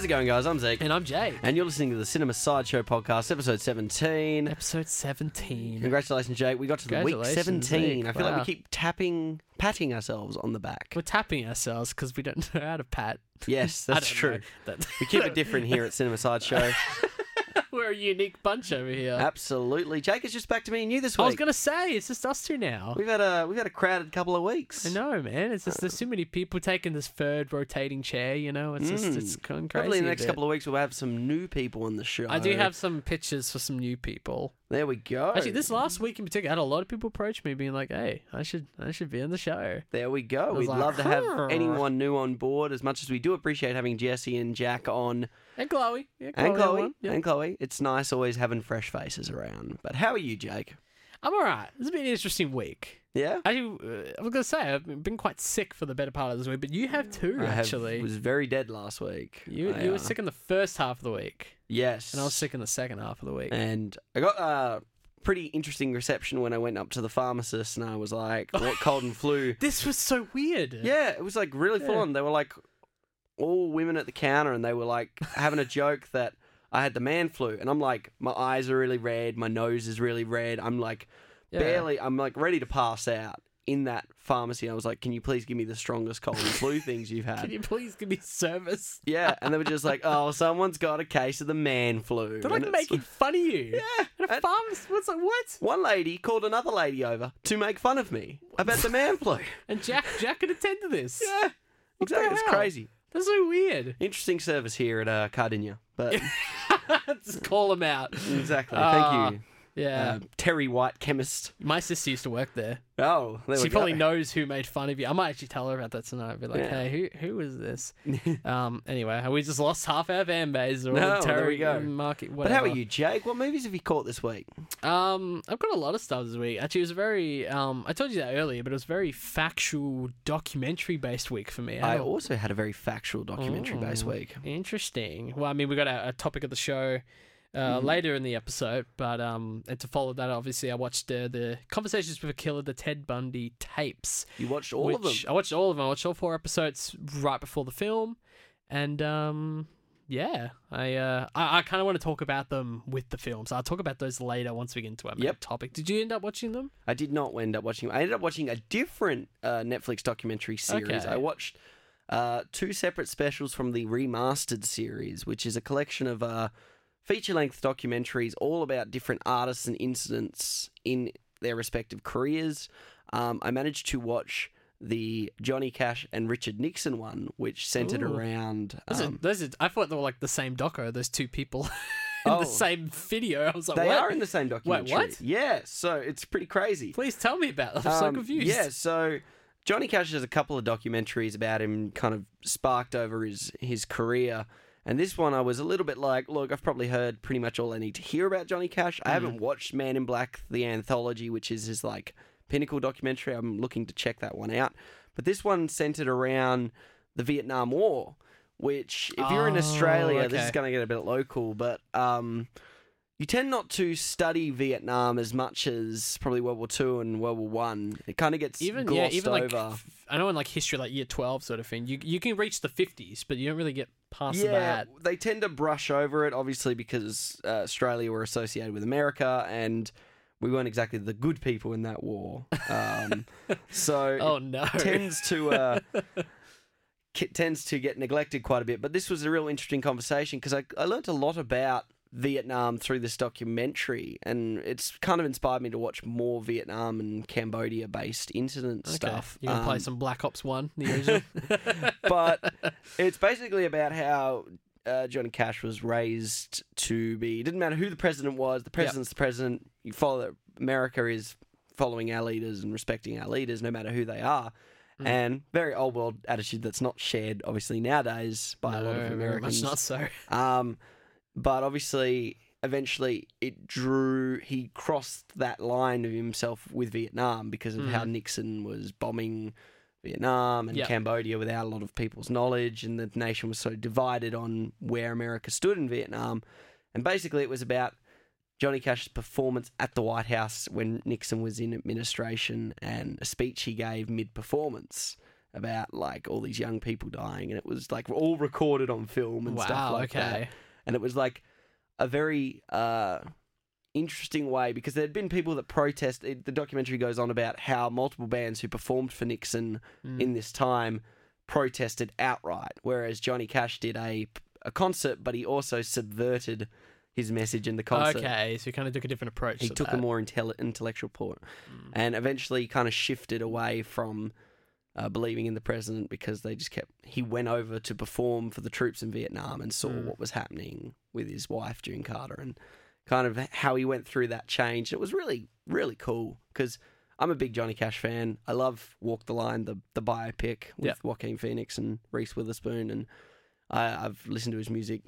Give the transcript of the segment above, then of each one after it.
How's it going, guys? I'm Zeke. And I'm Jay. And you're listening to the Cinema Sideshow podcast, episode 17. Episode 17. Congratulations, Jake. We got to the week Congratulations, 17. Zeke. I feel like we keep tapping, patting ourselves on the back. We're tapping ourselves because we don't know how to pat. Yes, I that's don't true. know. That- We keep it different here at Cinema Sideshow. We're a unique bunch over here. Absolutely. Jake is just back to me and you this week. I was gonna say it's just us two now. We've had a we've had a crowded couple of weeks. I know, man. It's just there's too many people taking this third rotating chair. You know, it's just it's mm. going crazy. Hopefully, in the a next bit. couple of weeks, we'll have some new people on the show. I do have some pictures for some new people. There we go. Actually, this last week in particular, I had a lot of people approach me, being like, "Hey, I should, I should be in the show." There we go. was We'd like, love to have "Huh." anyone new on board. As much as we do appreciate having Jesse and Jack on, And Chloe, yeah, and Chloe. Yeah. and Chloe. It's nice always having fresh faces around. But how are you, Jake? I'm alright. It's been an interesting week. Yeah, Actually, uh, I was gonna say I've been quite sick for the better part of this week, but you have too. I have- actually, was very dead last week. you I, you were uh, sick in the first half of the week, Yes, and I was sick in the second half of the week. and I got a pretty interesting reception when I went up to the pharmacist, and I was like, "What cold and flu?" This was so weird. Yeah, it was like really full Yeah. on. They were like all women at the counter, and they were like having a joke that I had the man flu, and I'm like, my eyes are really red, my nose is really red. I'm like Yeah. barely, I'm like ready to pass out in that pharmacy. I was like, can you please give me the strongest cold and flu things you've had? Can you please give me service? Yeah, and they were just like, oh, someone's got a case of the man flu. They're like And making fun of you. Yeah, And a pharmacist was like, what? One lady called another lady over to make fun of me about the man flu. And Jack Jack could attend to this. Yeah, exactly. It's crazy. That's so weird. Interesting service here at uh, Kardinya, but Just call them out. exactly. Thank you, Yeah. uh, Terry White, chemist. My sister used to work there. Oh, there she we go. probably knows who made fun of you. I might actually tell her about that tonight. Be like, Yeah. hey, who who was this? um. Anyway, we just lost half our fan base. Or No, there we go. Market, But how are you, Jake? What movies have you caught this week? Um, I've got a lot of stuff this week. Actually, it was a very um. I told you that earlier, but it was very factual, documentary based week for me. I a- also had a very factual documentary based Oh, week. Interesting. Well, I mean, we got a, a topic of the show uh, Mhm. later in the episode, but um, and to follow that, obviously, I watched uh, the Conversations with a Killer, the Ted Bundy tapes. You watched all of them. I watched all of them. I watched all four episodes right before the film, and um, yeah, I uh, I, I kind of want to talk about them with the film, so I'll talk about those later once we get into our main Yep. topic. Did you end up watching them? I did not end up watching. I ended up watching a different uh, Netflix documentary series. Okay. I watched uh, two separate specials from the remastered series, which is a collection of uh, feature-length documentaries all about different artists and incidents in their respective careers. Um, I managed to watch the Johnny Cash and Richard Nixon one, which centered Ooh. around. Those, um, are, those are, I thought they were like the same doco. Those two people in Oh. the same video. I was like, they what? are in the same documentary. Wait, what? Yeah, so it's pretty crazy. Please tell me about That. I'm so Um, confused. Yeah, so Johnny Cash has a couple of documentaries about him kind of sparked over his, his career. And this one, I was a little bit like, look, I've probably heard pretty much all I need to hear about Johnny Cash. I Mm. haven't watched Man in Black, the anthology, which is his like pinnacle documentary. I'm looking to check that one out. But this one centered around the Vietnam War, which, if you're in Oh, Australia, this is going to get a bit local, but um, you tend not to study Vietnam as much as probably World War Two and World War One. It kind of gets even glossed yeah, even like over. f- I know in like history, like year twelve sort of thing. You you can reach the fifties, but you don't really get past yeah, that. they tend to brush over it, obviously, because uh, Australia were associated with America, and we weren't exactly the good people in that war. Um, so Oh no! it tends to uh, tends to get neglected quite a bit. But this was a real interesting conversation because I I learnt a lot about Vietnam through this documentary, and it's kind of inspired me to watch more Vietnam and Cambodia based incident Okay, stuff. You play Um, some Black Ops One, the original? but it's basically about how uh, Johnny Cash was raised to be. It didn't matter who the president was. The president's the president. You follow that. America is following our leaders and respecting our leaders, no matter who they are. Mm. And very old world attitude that's not shared, obviously nowadays by a lot No, of Americans. Much not so. Um, but obviously, eventually, it drew. He crossed that line of himself with Vietnam because of how Mm. Nixon was bombing Vietnam and Yep. Cambodia without a lot of people's knowledge, and the nation was so divided on where America stood in Vietnam. And basically, it was about Johnny Cash's performance at the White House when Nixon was in administration and a speech he gave mid performance. about like all these young people dying, and it was like all recorded on film and stuff Wow. like that okay. And it was like a very uh, interesting way because there had been people that protest. It, the documentary goes on about how multiple bands who performed for Nixon Mm. in this time protested outright, whereas Johnny Cash did a a concert, but he also subverted his message in the concert. Okay, so you kind of took a different approach. He to took that. a more intelli- intellectual port Mm. and eventually kind of shifted away from uh, believing in the president because they just kept. He went over to perform for the troops in Vietnam and saw Mm. what was happening with his wife June Carter and kind of how he went through that change. It was really really cool because. I'm a big Johnny Cash fan. I love Walk the Line, the the biopic with Yeah. Joaquin Phoenix and Reese Witherspoon, and I, I've listened to his music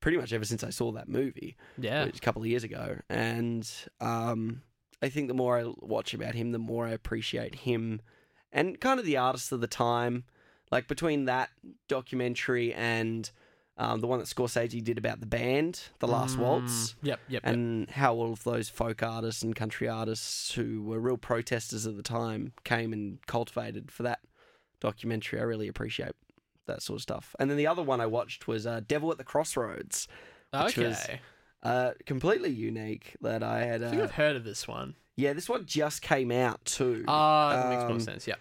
pretty much ever since I saw that movie Yeah. a couple of years ago. And um, I think the more I watch about him, the more I appreciate him and kind of the artists of the time. Like between that documentary and um, the one that Scorsese did about the band, The Last Mm, Waltz, Yep. Yep. yep. and how all of those folk artists and country artists who were real protesters at the time came and cultivated for that documentary. I really appreciate that sort of stuff. And then the other one I watched was uh, Devil at the Crossroads which okay. was- uh, completely unique that I had. I think Uh, I've heard of this one. Yeah, this one just came out too, Ah, that makes more um, sense. Yeah.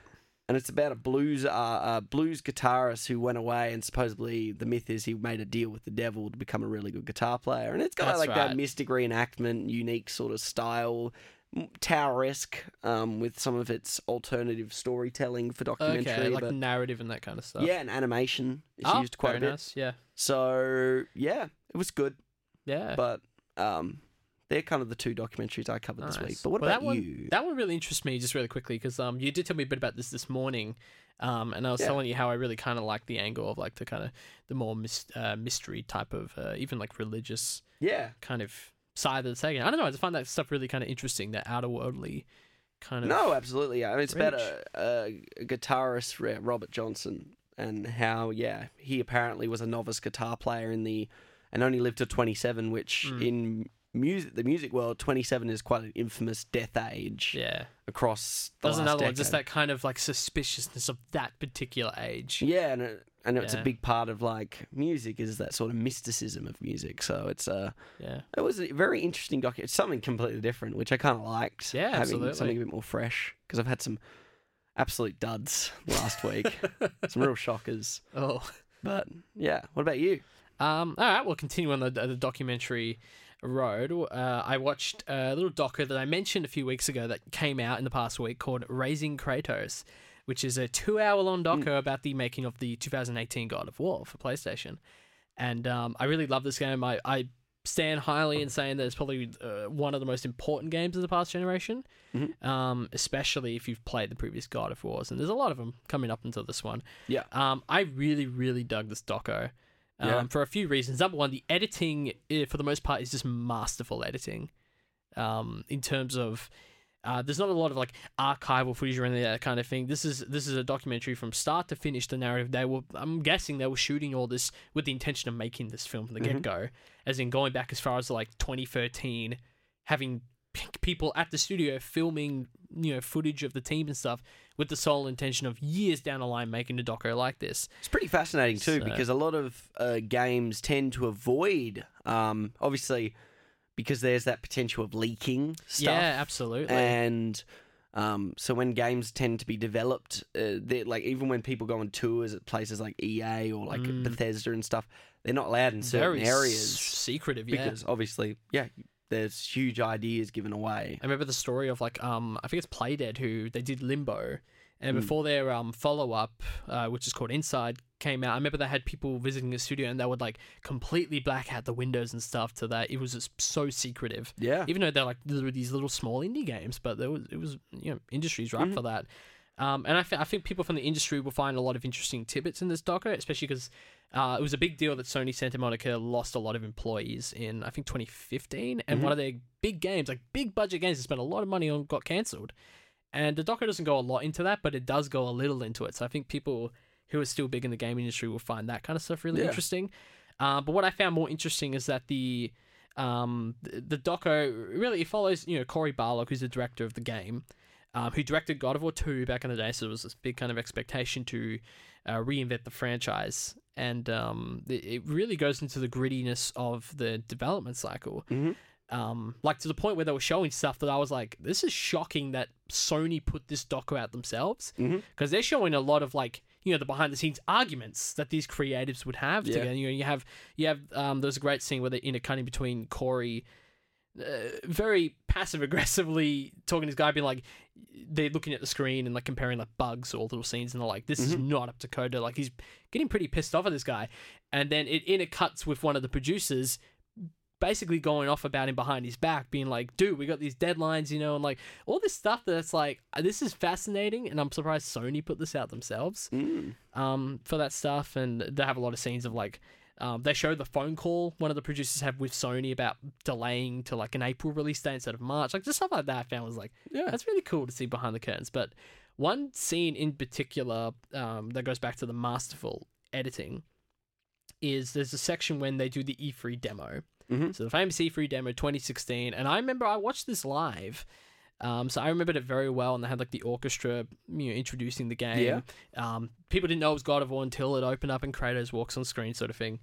and it's about a blues uh, uh, blues guitarist who went away, and supposedly the myth is he made a deal with the devil to become a really good guitar player, and it's got That's like that right. mystic reenactment, unique sort of style. Tower esque, um, with some of its alternative storytelling for documentary, Okay, like but narrative and that kind of stuff. yeah, and animation is oh, used quite very a bit. nice. Yeah. So yeah, it was good. Yeah. But um, they're kind of the two documentaries I covered this week. But what Well, about that one- you? That one really interests me, just really quickly, because um, you did tell me a bit about this this morning, um, and I was Yeah. telling you how I really kind of like the angle of like the kind of the more mis- uh, mystery type of uh, even like religious yeah. kind of side of the taking. I don't know. I just find that stuff really kind of interesting. That outer worldly kind of. No, absolutely. Yeah. I mean, it's about a, a guitarist, Robert Johnson, and how, yeah, he apparently was a novice guitar player in the, and only lived to 27, which Mm. in music, the music world, 27 is quite an infamous death age Yeah. across the another one, just that kind of like suspiciousness of that particular age. Yeah, and it, and it's a big part of like music is that sort of mysticism of music. So it's uh Yeah. it was a very interesting document. It's something completely different, which I kind of liked. Yeah, having absolutely. something a bit more fresh because I've had some absolute duds last week, some real shockers. oh. But yeah, what about you? Um, all right, we'll continue on the, the documentary road. Uh, I watched a little docker that I mentioned a few weeks ago that came out in the past week called Raising Kratos, which is a two hour long doco about the making of the 2018 God of War for PlayStation. And um, I really love this game. I, I stand highly in saying that it's probably uh, one of the most important games of the past generation, Mhm. um, especially if you've played the previous God of Wars. And there's a lot of them coming up until this one. Yeah. Um, I really, really dug this doco. Um, Yeah. For a few reasons. Number one, the editing, eh, for the most part, is just masterful editing. Um, in terms of, uh, there's not a lot of like archival footage or any of that kind of thing. This is this is a documentary from start to finish. The narrative they were, I'm guessing they were shooting all this with the intention of making this film from the Mhm. get go, as in going back as far as like 2013, having people at the studio filming you know footage of the team and stuff with the sole intention of years down the line making a doco like this. It's pretty fascinating too So- because a lot of uh, games tend to avoid, um, obviously, because there's that potential of leaking stuff. Yeah, absolutely. and um, so when games tend to be developed, uh, like even when people go on tours at places like EA or like Mm. Bethesda and stuff, they're not allowed in certain Very areas s- secretive, yeah. because obviously, yeah, there's huge ideas given away. I remember the story of like um I think it's Playdead who they did Limbo, and Mm. before their um follow up, uh, which is called Inside, came out. I remember they had people visiting the studio and they would like completely black out the windows and stuff to that. It was just so secretive. Yeah, Even though they're like these little small indie games, but there was it was you know industry's ripe Mhm. for that. Um, and I, th- I think people from the industry will find a lot of interesting tidbits in this doco, especially because uh, it was a big deal that Sony Santa Monica lost a lot of employees in I think 2015, and Mhm. one of their big games, like big budget games, they spent a lot of money on, got cancelled. And the doco doesn't go a lot into that, but it does go a little into it. So I think people who are still big in the game industry will find that kind of stuff really Yeah. interesting. Uh, but what I found more interesting is that the um, the, the doco really it follows you know Cory Barlog, who's the director of the game. Um, who directed God of War 2 back in the day. So there was this big kind of expectation to uh, reinvent the franchise. And um, it, really goes into the grittiness of the development cycle. Mhm. Um, like to the point where they were showing stuff that I was like, this is shocking that Sony put this doco out themselves because they're showing a lot of like you know the behind the scenes arguments that these creatives would have Yeah. together. You know, you have you have um, there's a great scene where they're intercutting between Cory. Uh, very passive aggressively talking to this guy, being like, they're looking at the screen and like comparing like bugs or little scenes, and they're like, this is not up to code. They're like, he's getting pretty pissed off at this guy, and then it intercuts with one of the producers basically going off about him behind his back, being like, dude, we got these deadlines, you know, and like all this stuff that's like, this is fascinating, and I'm surprised Sony put this out themselves Mm. um, for that stuff, and they have a lot of scenes of like. Um, they show the phone call one of the producers had with Sony about delaying to like an April release date instead of March, like just stuff like that. I found was like, Yeah. that's really cool to see behind the curtains. But one scene in particular um, that goes back to the masterful editing is there's a section when they do the E3 demo. Mhm. So the famous E3 demo 2016, and I remember I watched this live. Um, so I remembered it very well, and they had like the orchestra, you know, introducing the game. Yeah. Um, people didn't know it was God of War until it opened up and Kratos walks on screen, sort of thing.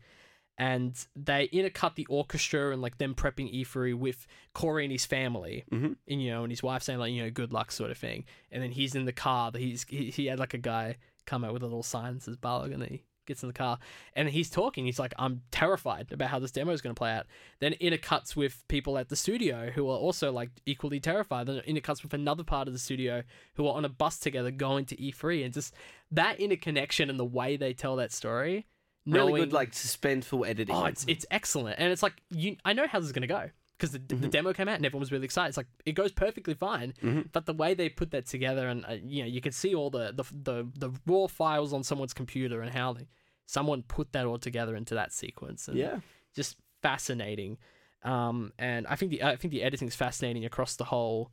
And they intercut the orchestra and like them prepping E3 with Cory and his family, Mhm. and you know, and his wife saying like, you know, good luck, sort of thing. And then he's in the car. He's he, he had like a guy come out with a little sign that says Barlog, and he gets in the car and he's talking. He's like, I'm terrified about how this demo is going to play out. Then intercuts with people at the studio who are also like equally terrified. Then intercuts with another part of the studio who are on a bus together going to E3, and just that interconnection and the way they tell that story. Really knowing- good, like suspenseful editing. Oh, it's it's excellent, and it's like you. I know how this is gonna go because the, the demo came out and everyone was really excited. It's like it goes perfectly fine, Mhm. but the way they put that together, and uh, you know, you can see all the, the the the raw files on someone's computer and how they, someone put that all together into that sequence. And yeah. just fascinating. Um, and I think the I think the editing is fascinating across the whole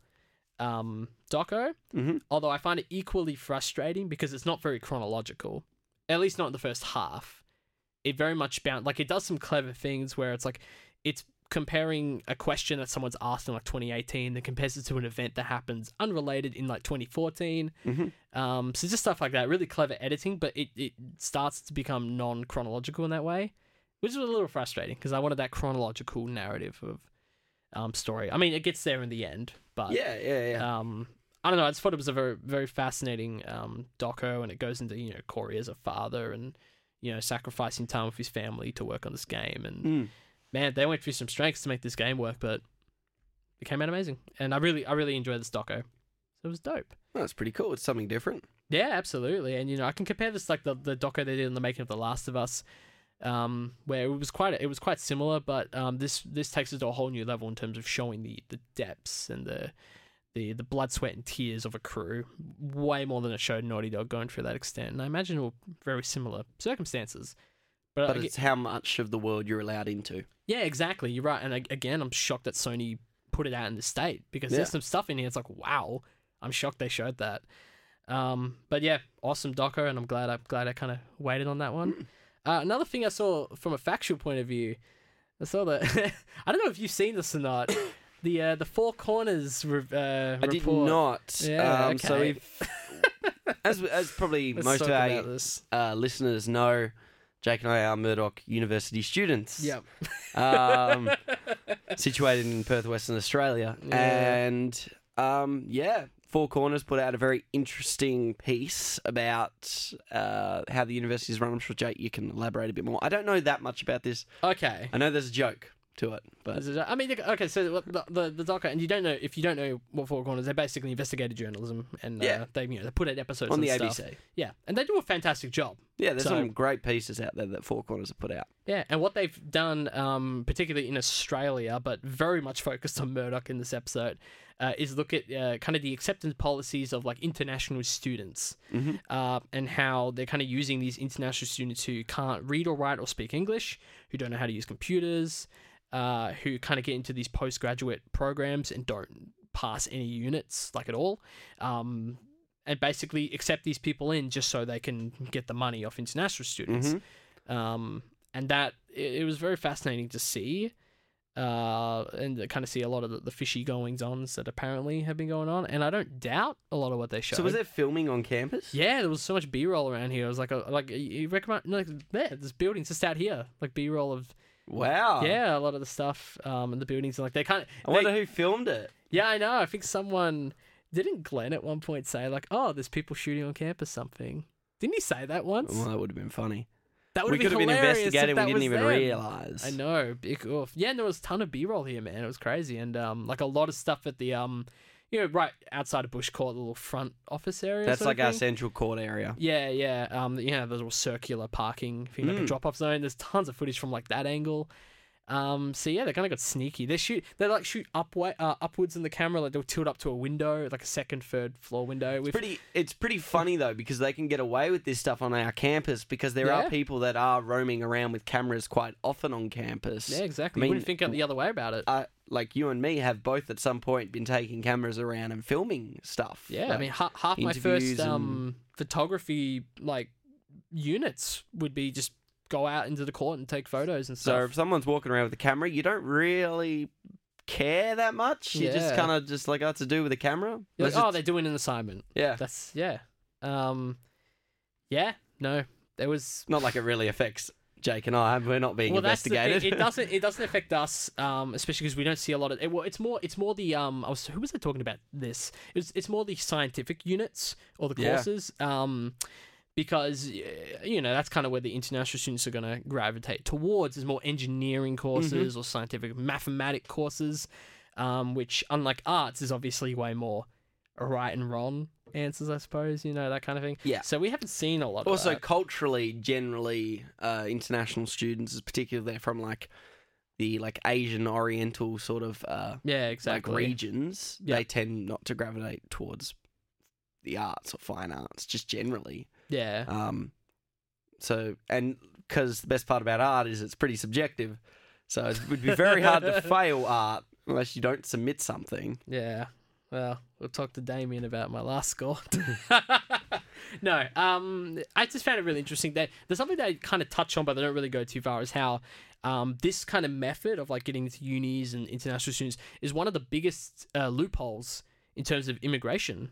um doco. Mhm. Although I find it equally frustrating because it's not very chronological, at least not in the first half. It very much bound like it does some clever things where it's like it's comparing a question that someone's asked in like 2018 that compares it to an event that happens unrelated in like 2014 Mhm. um, so just stuff like that really clever editing but it, it starts to become non-chronological in that way which is a little frustrating because i wanted that chronological narrative of um, story i mean it gets there in the end but Yeah, yeah, yeah. um, I don't know. I just thought it was a very, very fascinating um, doco, and it goes into you know Cory as a father, and you know sacrificing time with his family to work on this game. And Mm. Man, they went through some strengths to make this game work, but it came out amazing. And I really, I really enjoyed this doco. So it was dope. That's pretty cool. It's something different. Yeah, absolutely. And you know, I can compare this like the the doco they did in the making of The Last of Us, um, where it was quite it was quite similar, but um, this this takes it to a whole new level in terms of showing the the depths and the the the blood, sweat, and tears of a crew. Way more than it showed Naughty Dog going through that extent. And I imagine it will very similar circumstances. But, But I it's how much of the world you're allowed into. yeah, exactly. You're right. And ag- again, I'm shocked that Sony put it out in the state because Yeah. there's some stuff in here. It's like, wow, I'm shocked they showed that. Um, but yeah, awesome doco, and I'm glad I'm glad I kind of waited on that one. Uh, another thing I saw from a factual point of view, I saw that I don't know if you've seen this or not. The uh, the Four Corners re- uh, I did not. Yeah, um, So okay. if, as as probably Let's most of our uh, listeners know, Jake and I are Murdoch University students. Yep. Um, situated in Perth, Western Australia, Yeah. and um, yeah, Four Corners put out a very interesting piece about uh, how the university is run. I'm sure Jake, you can elaborate a bit more. I don't know that much about this. Okay. I know there's a joke to it, but I mean, okay, so the the, the doco, and you don't know if you don't know what Four Corners, they're basically investigative journalism, and uh, Yeah. they you know they put out episodes on the stuff. ABC. Yeah, and they do a fantastic job. Yeah, there's So- some great pieces out there that Four Corners have put out. Yeah, and what they've done, um, particularly in Australia, but very much focused on Murdoch in this episode, uh, is look at uh, kind of the acceptance policies of like international students, Mhm. uh, and how they're kind of using these international students who can't read or write or speak English, who don't know how to use computers, uh, who kind of get into these postgraduate programs and don't pass any units like at all. Um, and basically accept these people in just so they can get the money off international students Mhm. um, and that it, it was very fascinating to see. uh, and kind of see a lot of the, the fishy goings ons that apparently have been going on. And I don't doubt a lot of what they showed. So was there filming on campus? Yeah, there was so much B roll around here. It was like a like you recommend like there, there's buildings just out here, like B roll of Wow. yeah, a lot of the stuff um in the buildings are like they kind of I wonder who filmed it. yeah, I know. I think someone didn't Glenn at one point say like, oh, there's people shooting on campus something. Didn't he say that once? Well, that would have been funny. that would We have could been have been investigating. We didn't even them. realize. I know. Big oof. Yeah, and there was a ton of B roll here, man. It was crazy, and um, like a lot of stuff at the um, you know, right outside of Bush Court, the little front office area. That's like our central court area. Yeah, yeah. Um, you know, the little circular parking thing, like a Mm. drop off zone. There's tons of footage from like that angle. Um, so yeah, they kind of got sneaky. They shoot, they like shoot upway, uh, upwards in the camera, like they'll tilt up to a window, like a second, third floor window. It's pretty. It's pretty funny though because they can get away with this stuff on our campus because there Yeah. are people that are roaming around with cameras quite often on campus. yeah, exactly. I you wouldn't think the other way about it. Uh, like you and me have both at some point been taking cameras around and filming stuff. Yeah, I mean, ha- half my interviews first and- um photography like units would be just go out into the court and take photos and stuff. so if someone's walking around with a camera, you don't really care that much. You just kind of just like, oh, it's to do with the camera. Like, Let's oh, they're doing an assignment. yeah. That's yeah, um, yeah. No, there was Not like it really affects Jake and I. We're not being well, that's the thing. investigated. It doesn't. It doesn't affect us, um, especially because we don't see a lot of. It, well, it's more. It's more the um. I was who was I talking about this? It's it's more the scientific units or the Yeah. courses. Um, because you know that's kind of where the international students are going to gravitate towards is more engineering courses or scientific mathematic courses, um, which unlike arts is obviously way more right and wrong answers, I suppose. You know that kind of thing. Yeah. So we haven't seen a lot. also culturally generally uh, international students particularly they're from like the like asian oriental sort of uh, yeah, exactly. like regions Yeah. they tend not to gravitate towards the arts or fine arts just generally yeah. um so and because the best part about art is it's pretty subjective so it would be very hard to fail art unless you don't submit something Yeah. Well, we'll talk to Damien about my last score. no, um, I just found it really interesting that there's something they kind of touch on, but they don't really go too far. Is how um, this kind of method of like getting into unis and international students is one of the biggest uh, loopholes in terms of immigration.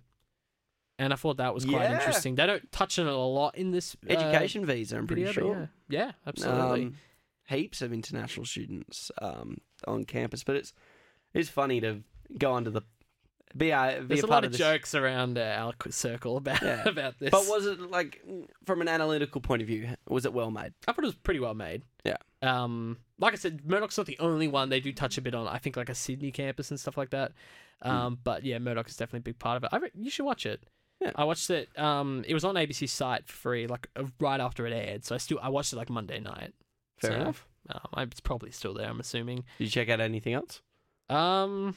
And I thought that was quite Yeah. interesting. They don't touch on it a lot in this uh, education visa i'm pretty video, sure Yeah, yeah absolutely. Um, heaps of international students um, on campus, but it's it's funny to go under the be a be There's a a, part lot of of jokes around uh, our circle about Yeah. about this. But was it like from an analytical point of view? Was it well made? I thought it was pretty well made. Yeah. Um, like I said, Murdoch's not the only one. They do touch a bit on, I think, like a Sydney campus and stuff like that. Um, but yeah, Murdoch is definitely a big part of it. I re- you should watch it. Yeah. I watched it. Um, it was on ABC's site for free, like uh, right after it aired. So I still I watched it like Monday night. Fair So, enough. Um, it's probably still there. I'm assuming. Did you check out anything else? Um,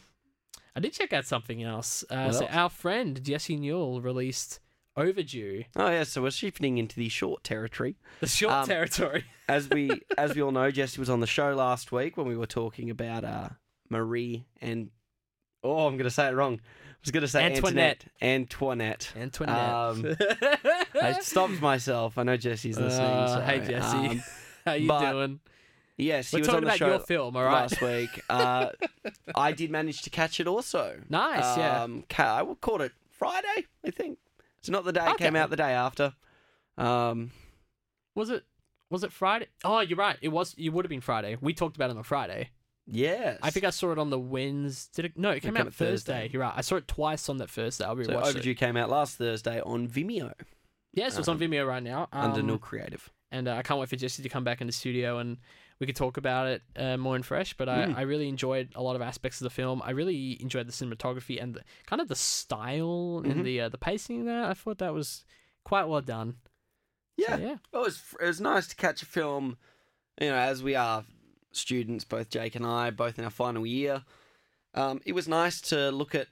I did check out something else. Uh, so else? our friend Jesse Newell released Overdue, Oh yeah, so we're shifting into the short territory. the short Um, territory. As we as we all know, Jesse was on the show last week when we were talking about uh, Marie and oh, I'm going to say it wrong. I was going to say Antoinette. Antoinette. Antoinette. Antoinette. Um, I stopped myself. I know Jesse's listening. Uh, so, hey, Jesse. um, How you doing? Yes, he We're was talking on the about show your film, all right? last week. Uh, I did manage to catch it also. Nice, yeah. Um, ca- I caught it Friday, I think. It's not the day. It Okay. came out the day after. Um, Was it? Was it Friday? Oh, you're right. It was. It would have been Friday. We talked about it on Friday. yes. I think I saw it on the Wednesday. Did it? No, it came out Thursday. You're right. I saw it twice on that Thursday. I'll be so watching it. Overdue came out last Thursday on Vimeo Yes, it's on Vimeo right now. under Um, Nil Creative. and uh, I can't wait for Jesse to come back in the studio and we could talk about it uh, more and fresh. But I, Mm. I really enjoyed a lot of aspects of the film. I really enjoyed the cinematography and the, kind of the style Mhm. and the uh, the pacing there. I thought that was quite well done. So, Yeah. yeah. Well, it was it was nice to catch a film. You know, as we are students, both Jake and I, both in our final year. Um, it was nice to look at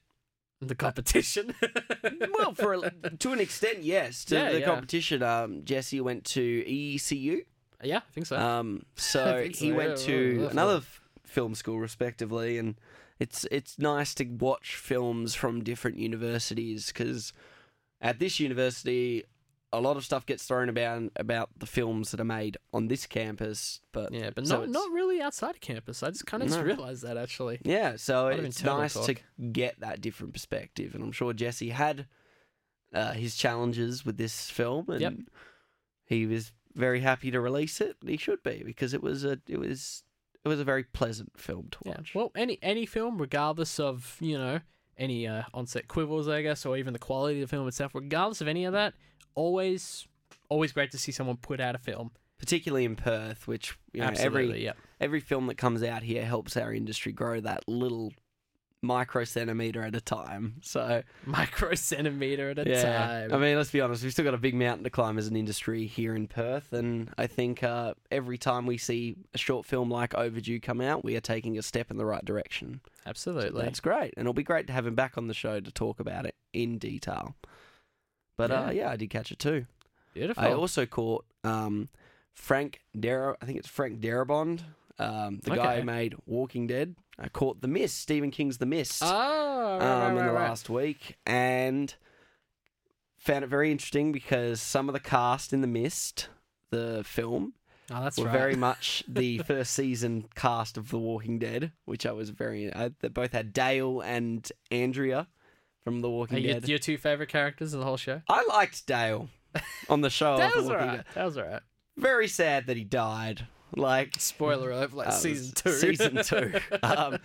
The competition. well, for a, to an extent, yes. To Yeah, the yeah. competition, um, Jesse went to ECU. Yeah, I think so. Um, so think he so, went yeah, to yeah, another f- film school, respectively, and it's it's nice to watch films from different universities because at this university, a lot of stuff gets thrown about about the films that are made on this campus, but Yeah, but so not not really outside of campus. I just kind of just No. realized that actually. Yeah, so it's nice to get that different perspective, and I'm sure Jesse had uh, his challenges with this film, and Yep. he was very happy to release it. and He should be because it was a it was it was a very pleasant film to Yeah. watch. Well, any any film, regardless of you know any uh, onset quibbles, I guess, or even the quality of the film itself, regardless of any of that, always always great to see someone put out a film. Particularly in Perth, which you know, every Yep. every film that comes out here helps our industry grow that little micro centimeter at a time. So Micro centimeter at a yeah, time. I mean, let's be honest, we've still got a big mountain to climb as an industry here in Perth, and I think uh, every time we see a short film like Overdue come out, we are taking a step in the right direction. So Absolutely. that's great, and it'll be great to have him back on the show to talk about it in detail. But Yeah. uh, yeah, I did catch it too. Beautiful. I also caught um, Frank Dar. I think it's Frank Darabont, um, the guy who made Walking Dead. I caught The Mist, Stephen King's The Mist, oh, right, right, um, in the right. last week, and found it very interesting because some of the cast in The Mist, the film, Oh, that's were right. very much the first season cast of The Walking Dead, which I was very. I, they both had Dale and Andrea from The Walking you, Dead. your two favorite characters of the whole show? I liked Dale on the show. that was alright. That was alright. Very sad that he died. Like Spoiler alert, like uh, season two. Season two. um,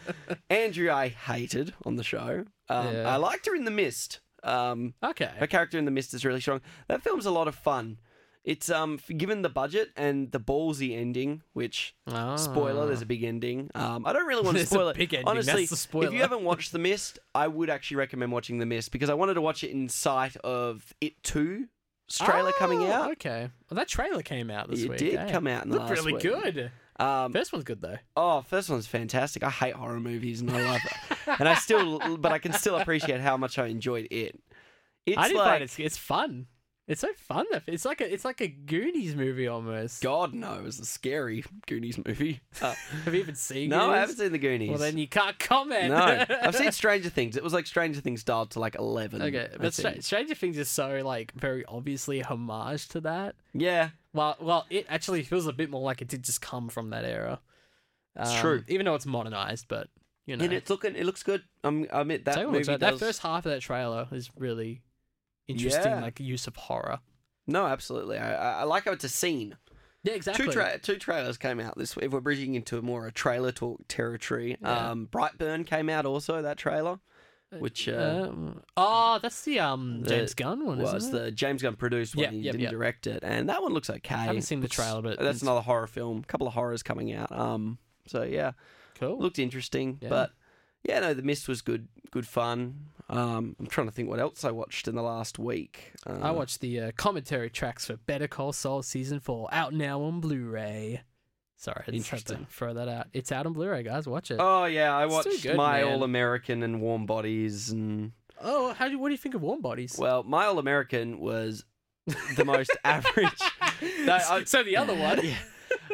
Andrea, I hated on the show. Um, Yeah. I liked her in The Mist. Um, okay. her character in The Mist is really strong. That film's a lot of fun. It's um given the budget and the ballsy ending, which spoiler, there's a big ending. Um, I don't really want to spoil it. big ending, Honestly, that's the spoiler. if you haven't watched The Mist, I would actually recommend watching The Mist because I wanted to watch it in sight of It Two trailer coming Oh, out. Okay. Well, that trailer came out this It week. did eh? come out in the Looked really week. good. Um, First one's good though. Oh, first one's fantastic. I hate horror movies and I love it. and I still, but I can still appreciate how much I enjoyed it. It's I didn't like, find it's it's fun. It's so fun. that- It's like a it's like a Goonies movie almost. God no, it was a scary Goonies movie. Uh, Have you even seen? no, I haven't seen the Goonies. Well, then you can't comment. no, I've seen Stranger Things. It was like Stranger Things dialed to like eleven. Okay, but think. Stranger Things is so like very obviously a homage to that. yeah, Well, well, it actually feels a bit more like it did just come from that era. It's Um, true. even though it's modernized, but you know, and it's looking, it looks good. Um, I admit that movie that first half of that trailer is really interesting, Yeah. like use of horror. No, absolutely. I, I I like how it's a scene. Yeah, exactly. Two tra- two trailers came out this week. If we're bridging into more a trailer talk territory, Yeah. um, Brightburn came out also that trailer, which uh, Um, oh, that's the um the- James Gunn one, was isn't it? the James Gunn produced one. Yep, he yep, didn't yep. direct it, and that one looks okay. I haven't seen the trailer, but that's another horror film. A couple of horrors coming out. Um, so yeah, Cool. looked interesting, Yeah. but yeah, no, the Mist was good, good fun. Um, I'm trying to think what else I watched in the last week. Uh, I watched the uh, commentary tracks for Better Call Saul season four, out now on Blu-ray. Sorry, I just had to Interesting. throw that out. It's out on Blu-ray, guys. Watch it. Oh yeah, I It's watched good, My man. All American and Warm Bodies, and Oh, how do you, what do you think of Warm Bodies? well, My All American was the most average. No, I- so the other one. Yeah.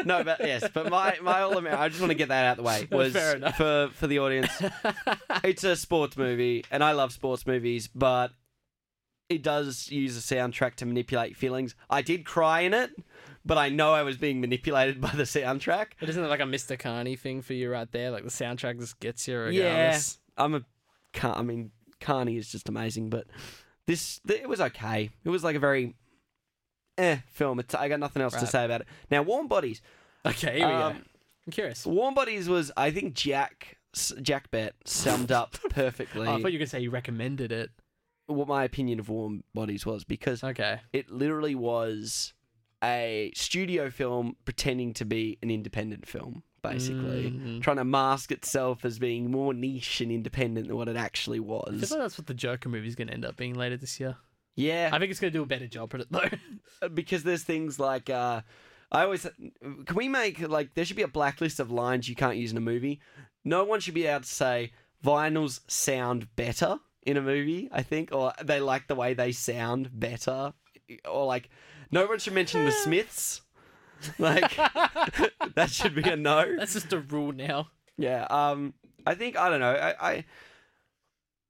No, but yes, but my my all American. I just want to get that out of the way. Was Fair enough. for for the audience. It's a sports movie, and I love sports movies, but it does use a soundtrack to manipulate feelings. I did cry in it, but I know I was being manipulated by the soundtrack. But isn't it like a Mr. Carney thing for you right there? Like the soundtrack just gets you Yeah. I'm a. I mean, Carney is just amazing, but this it was okay. It was like a very eh film. It's, I got nothing else to Right. say about it. Now, Warm Bodies. Okay, here we Um, go. I'm curious. Warm Bodies was, I think, Jack Jack Bett summed up perfectly Oh, I thought you were gonna say you recommended it. what my opinion of Warm Bodies was because Okay. it literally was a studio film pretending to be an independent film, basically. Mhm. Trying to mask itself as being more niche and independent than what it actually was. I feel like that's what the Joker movie's gonna end up being later this year. Yeah, I think it's gonna do a better job at it though. because there's things like uh, I always can we make like there should be a blacklist of lines you can't use in a movie. No one should be able to say vinyls sound better in a movie. I think, or they like the way they sound better, or like no one should mention the Smiths. Like that should be a no. That's just a rule now. Yeah. Um. I think I don't know. I. I.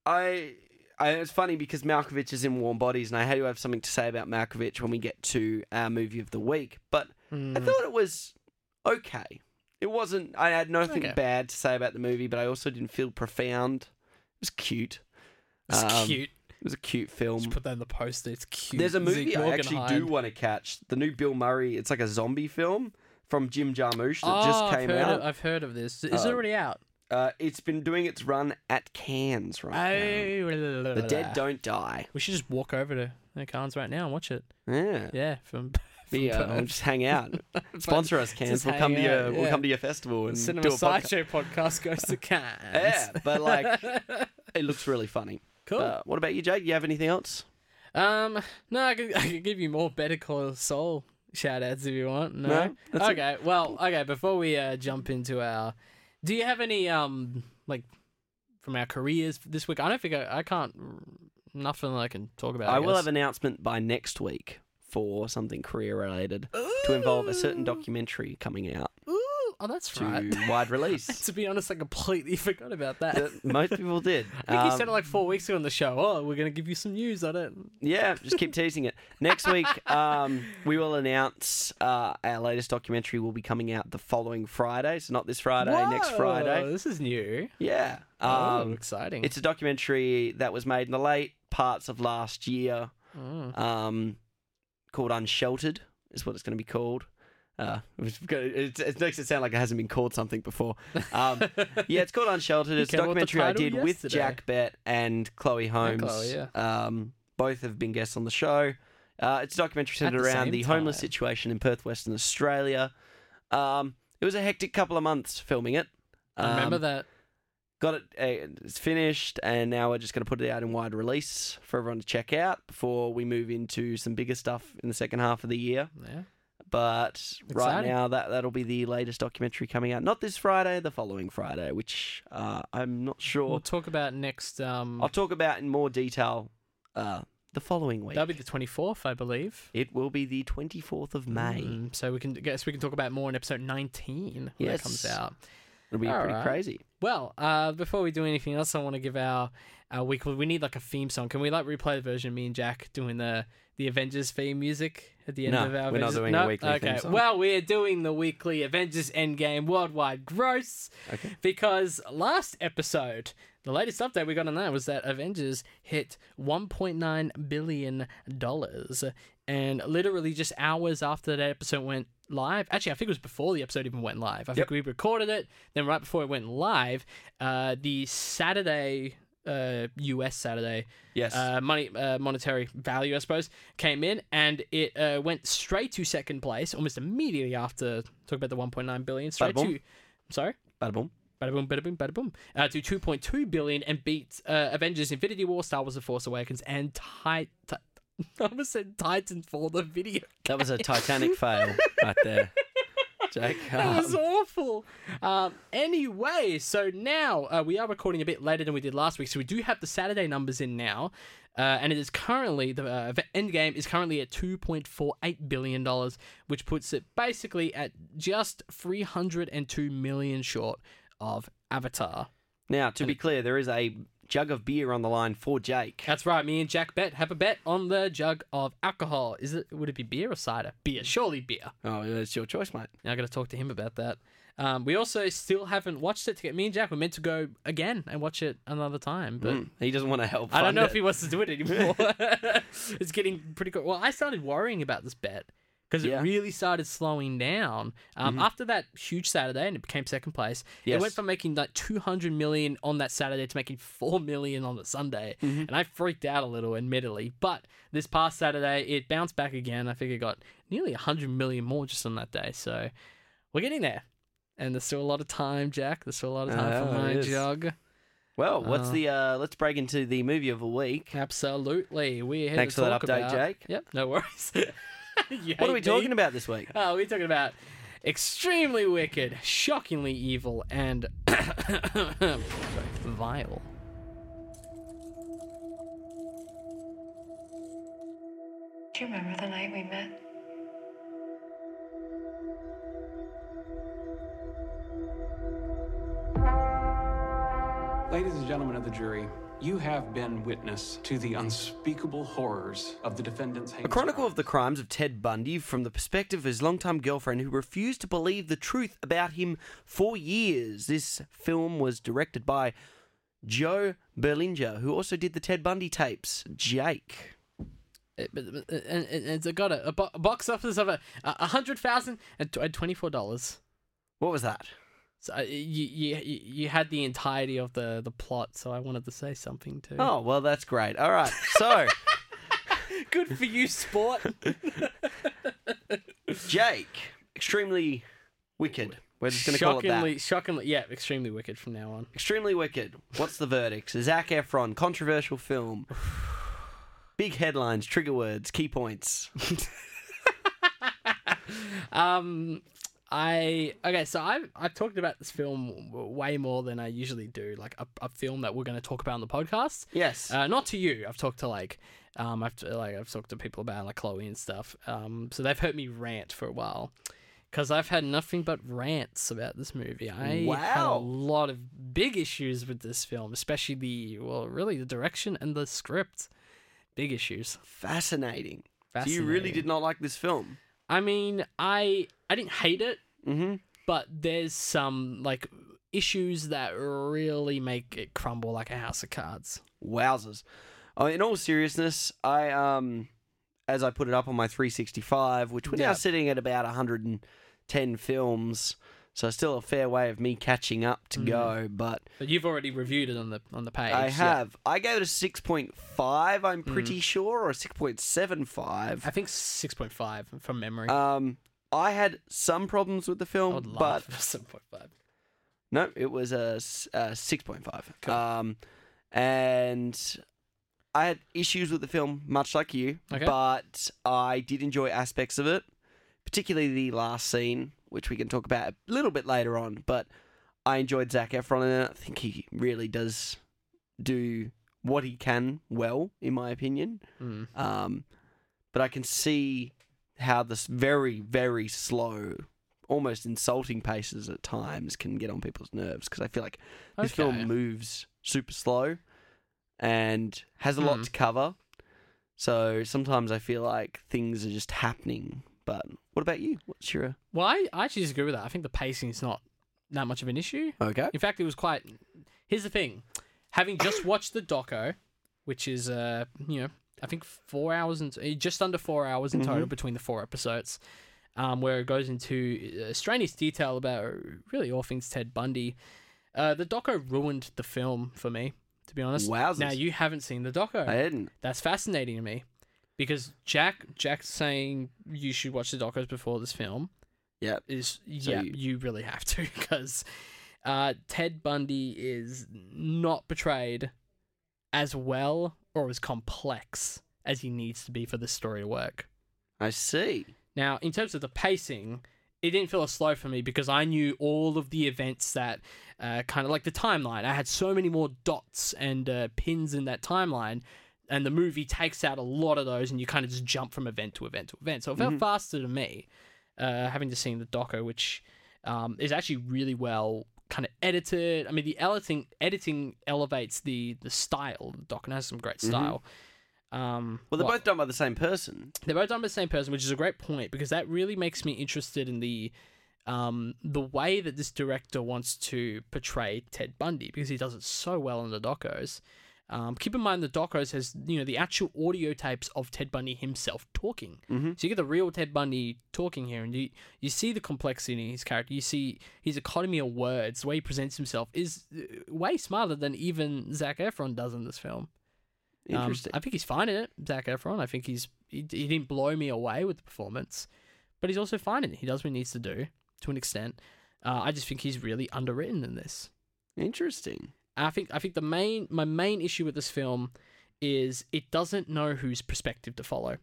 I I, it's funny because Malkovich is in Warm Bodies, and I had to have something to say about Malkovich when we get to our movie of the week. But I Mm. thought it was okay. It wasn't. I had nothing Okay. bad to say about the movie, but I also didn't feel profound. It was cute. It's Um, cute. It was a cute film. Just put that in the poster. It's cute. There's a movie Zeke I actually do want to catch. The new Bill Murray. It's like a zombie film from Jim Jarmusch that Oh, just I've came out. Of, I've heard of this. Is it Uh, already out? Uh, it's been doing its run at Cannes right now. Oh, The Dead Don't Die. We should just walk over to the Cannes right now and watch it. Yeah. Yeah, from, from Perth. we'll just hang out. Sponsor us, Cannes. Just We'll come to hang your out, we'll yeah. come to your festival and Cinema do a podcast. Sideshow podcast goes to Cannes. Yeah, but, like- It looks really funny. cool. Uh, what about you, Jake? You have anything else? um, no, I could, I could give you more Better Call Saul shout outs if you want. No, No, that's okay. Well, okay. Before we uh, jump into our, do you have any um like from our careers this week? I don't think I, I can't. Nothing I can talk about. I will guess. have an announcement by next week for something career related to involve a certain documentary coming out Ooh, oh, that's to right. wide release. to be honest, I completely forgot about that. That Most people did. I think you Um, said it like four weeks ago on the show. Oh, we're gonna give you some news on it. Yeah, just keep teasing it. Next week, um, we will announce uh, our latest documentary will be coming out the following Friday. So not this Friday, next Whoa, Friday. This is new. Yeah. oh, Um, exciting. it's a documentary that was made in the late parts of last year, Mm. um, called Unsheltered, is what it's going to be called. Uh, it, it, makes it sound like it hasn't been called something before. Um, yeah, it's called Unsheltered. It's a came up with the documentary I did with. Jack Bett and Chloe Holmes. Chloe, yeah. Um, both have been guests on the show. Uh, it's a documentary centered the around the homeless time. situation in Perth, Western Australia. Um, it was a hectic couple of months filming it. I remember Um, that. Got it. Uh, it's finished, and now we're just going to put it out in wide release for everyone to check out before we move into some bigger stuff in the second half of the year. Yeah. But right now, that that'll be the latest documentary coming out. Not this Friday, the following Friday, which uh, I'm not sure. We'll talk about next. Um, I'll talk about in more detail uh, the following week. that'll be the twenty fourth, I believe. It will be the 24th of May. Mm, so we can guess we can talk about more in episode nineteen when Yes. that comes out. It'll be All pretty right. crazy. Well, uh, before we do anything else, I want to give our our week. We need like a theme song. Can we like replay the version of me and Jack doing the the Avengers theme music at the end No, of our we're not Avengers? doing a weekly okay. theme song. Well, we're doing the weekly Avengers Endgame worldwide gross Okay. because last episode, the latest update we got on that was that Avengers hit 1.9 billion dollars, and literally just hours after that episode went live. Actually, I think it was before the episode even went live. I think Yep. we recorded it, then right before it went live, uh, the Saturday. Uh, U.S. Saturday Yes. uh, money uh, monetary value, I suppose, came in and it uh, went straight to second place almost immediately after talk about the 1.9 billion straight boom. to sorry Bada boom. bada boom bada boom bada boom uh, to 2.2 billion and beat uh, Avengers Infinity War Star Wars The Force Awakens and Ti- Ti- I almost said Titanfall the video That was a Titanic fail right there, Jake. That was Um, awful. Um, anyway, so now uh, we are recording a bit later than we did last week, so we do have the Saturday numbers in now, uh, and it is currently the uh, Endgame is currently at two point four eight billion dollars, which puts it basically at just three hundred and two million short of Avatar. now, to be clear, there is a jug of beer on the line for Jake. That's right. Me and Jack Bett have a bet on the jug of alcohol. Is it? Would it be beer or cider? Beer, surely beer. Oh, it's your choice, mate. Now I got to talk to him about that. Um, we also still haven't watched it. To get me and Jack were meant to go again and watch it another time, but Mm, he doesn't want to help. I don't know it. if he wants to do it anymore. it's getting pretty good. Well, I started worrying about this bet because Yeah. it really started slowing down um, after that huge Saturday, and it became second place. It went from making like two hundred million on that Saturday to making four million on the Sunday, and I freaked out a little, admittedly. But this past Saturday, it bounced back again. I think it got nearly hundred million more just on that day. So we're getting there, and there's still a lot of time, Jack. There's still a lot of time Oh, for my it is. jug. Well, what's Uh, the? uh Let's break into the movie of the week. Absolutely. We're here Thanks to for that update, about... Jake. Yep, no worries. You What are we hate me? talking about this week? Oh, we're talking about extremely wicked, shockingly evil, and vile. Do you remember the night we met? Ladies and gentlemen of the jury, You have been witness to the unspeakable horrors of the defendant's A chronicle of the crimes of Ted Bundy from the perspective of his longtime girlfriend who refused to believe the truth about him for years. This film was directed by Joe Berlinger, who also did the Ted Bundy tapes. Jake. It, but- but- eh, and, and it's got a, a a box office of a, a hundred thousand and twenty four dollars. What was that? So uh, you, you you you had the entirety of the the plot, so I wanted to say something too. Oh, well, that's great. All right. So, good for you, sport. Jake, extremely wicked. We're just going to call it that. shockingly, shockingly, yeah, extremely wicked from now on. Extremely wicked. What's the verdict? Zac Efron, controversial film. Big headlines, trigger words, key points. Um, I okay, so I've I've talked about this film way more than I usually do. Like a, a film that we're going to talk about on the podcast. Yes. Uh, not to you. I've talked to like, um, I've like I've talked to people about like Chloe and stuff. Um, so they've heard me rant for a while, because I've had nothing but rants about this movie. I had a lot of big issues with this film, especially the well, really the direction and the script. Big issues. Fascinating. So you really did not like this film? I mean, I I didn't hate it, Mm-hmm. but there's some like issues that really make it crumble like a house of cards. Wowzers. Oh, in all seriousness, I um, as I put it up on my 365, which we're now sitting at about 110 films, so still a fair way of me catching up to Mm. go. But But you've already reviewed it on the on the page. I yeah. have. I gave it a 6.5. I'm pretty sure, or 6.75. I think six point five from memory. Um, I had some problems with the I film, would but seven point five. No, it was a, s- a six point five. Um, and I had issues with the film, much like you, Okay. but I did enjoy aspects of it, particularly the last scene, which we can talk about a little bit later on. But I enjoyed Zac Efron in it. I think he really does do what he can well, in my opinion. Mm. Um, but I can see how this very, very slow, almost insulting paces at times can get on people's nerves because I feel like this Okay. film moves super slow and has a lot Hmm. to cover. So sometimes I feel like things are just happening. But what about you? What's your Well, I, I actually disagree with that. I think the pacing is not that much of an issue. okay? In fact, it was quite. Here's the thing: having just watched the doco, which is uh, you know, I think four hours and eh, just under four hours in total between the four episodes, um, where it goes into uh, strenuous detail about uh, really all things Ted Bundy. Uh, the doco ruined the film for me, to be honest. Wowzers. Now you haven't seen the doco. I hadn't. That's fascinating to me, because Jack Jack's saying you should watch the docos before this film Yeah. is So yeah, you- you... really have to because uh, Ted Bundy is not portrayed as well or as complex as he needs to be for this story to work. I see. Now, in terms of the pacing, it didn't feel as slow for me because I knew all of the events that uh, kind of like the timeline. I had so many more dots and uh, pins in that timeline, and the movie takes out a lot of those, and you kind of just jump from event to event to event. So it felt faster to me, uh, having just seen the doco, which um, is actually really well kind of edited. I mean, the editing editing elevates the the style. The doco has some great style. Um, Well, they're what- both done by the same person. they're both done by the same person, which is a great point because that really makes me interested in the um, the way that this director wants to portray Ted Bundy because he does it so well in the docos. Um, keep in mind the docos has you know the actual audio tapes of Ted Bundy himself talking, Mhm. so you get the real Ted Bundy talking here, and you you see the complexity in his character. You see his economy of words, the way he presents himself is uh, way smarter than even Zac Efron does in this film. Um, Interesting. I think he's fine in it, Zac Efron. I think he's he, he didn't blow me away with the performance, but he's also fine in it. He does what he needs to do to an extent. Uh, I just think he's really underwritten in this. Interesting. I think I think the main my main issue with this film is it doesn't know whose perspective to follow.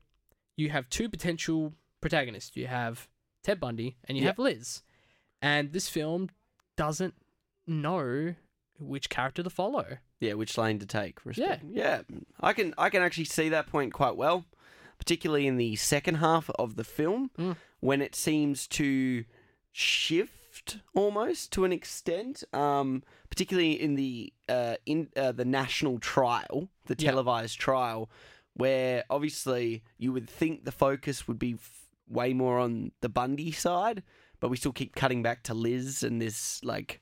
You have two potential protagonists. You have Ted Bundy and you Yep. have Liz, and this film doesn't know which character to follow. Yeah, which lane to take? Respect. Yeah, I can I can actually see that point quite well, particularly in the second half of the film Mm. when it seems to shift soft almost to an extent, um, particularly in the uh, in uh, the national trial, the Yeah. televised trial, where obviously you would think the focus would be f- way more on the Bundy side, but we still keep cutting back to Liz and this like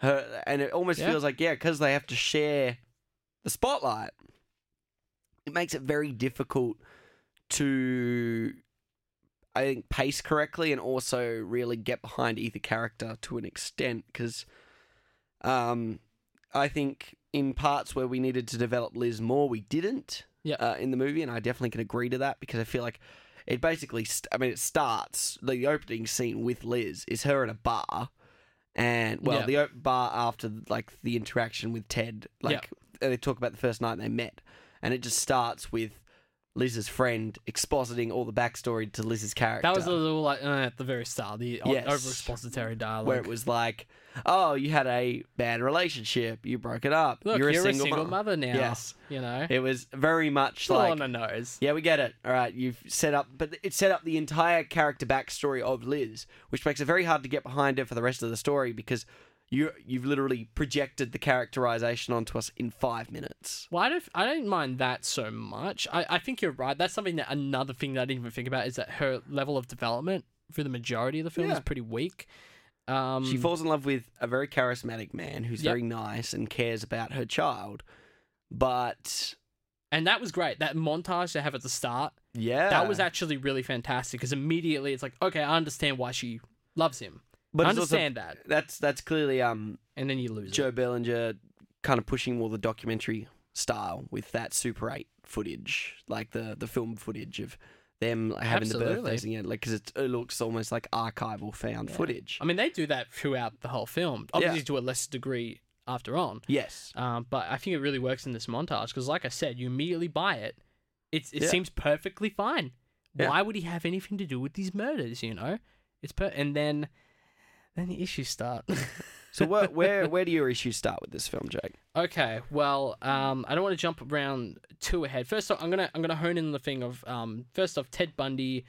her, and it almost Yeah. feels like yeah, because they have to share the spotlight. It makes it very difficult to I think pace correctly and also really get behind either character to an extent because um, I think in parts where we needed to develop Liz more, we didn't Yeah. uh, in the movie, and I definitely can agree to that because I feel like it basically, st- I mean, it starts the opening scene with Liz is her at a bar, and well, Yeah. the op- bar after like the interaction with Ted, like they talk about the first night they met, and it just starts with Liz's friend expositing all the backstory to Liz's character. That was a little like uh, at the very start, the Yes. over expository dialogue. where it was like, "Oh, you had a bad relationship. You broke it up. Look, you're, you're, a single, mom." mother now. Yes. You know? It was very much Still like, on the nose. yeah, we get it. All right, you've set up, but it set up the entire character backstory of Liz, which makes it very hard to get behind her for the rest of the story because you you've literally projected the characterization onto us in five minutes. Well, I don't, I don't mind that so much. I, I think you're right. That's something that another thing that I didn't even think about is that her level of development for the majority of the film Yeah. is pretty weak. Um, She falls in love with a very charismatic man who's Yep. very nice and cares about her child, but and that was great. That montage they have at the start, yeah, that was actually really fantastic because immediately it's like, okay, I understand why she loves him. But I it's also- understand that, that's that's clearly um and then you lose Joe it. Berlinger kind of pushing more the documentary style with that Super 8 footage, like the the film footage of them having the Absolutely. birthdays and yeah, like because it looks almost like archival found Yeah. footage. I mean, they do that throughout the whole film. Obviously, to a lesser degree after on. yes, Um, but I think it really works in this montage because, like I said, you immediately buy it. It's, it Yeah. seems perfectly fine. Yeah. Why would he have anything to do with these murders? You know, it's per- and then then the issues start. so where where where do your issues start with this film, Jake? okay, well, um, I don't want to jump around too ahead. First off, I'm gonna I'm gonna hone in on the thing of um, first off, Ted Bundy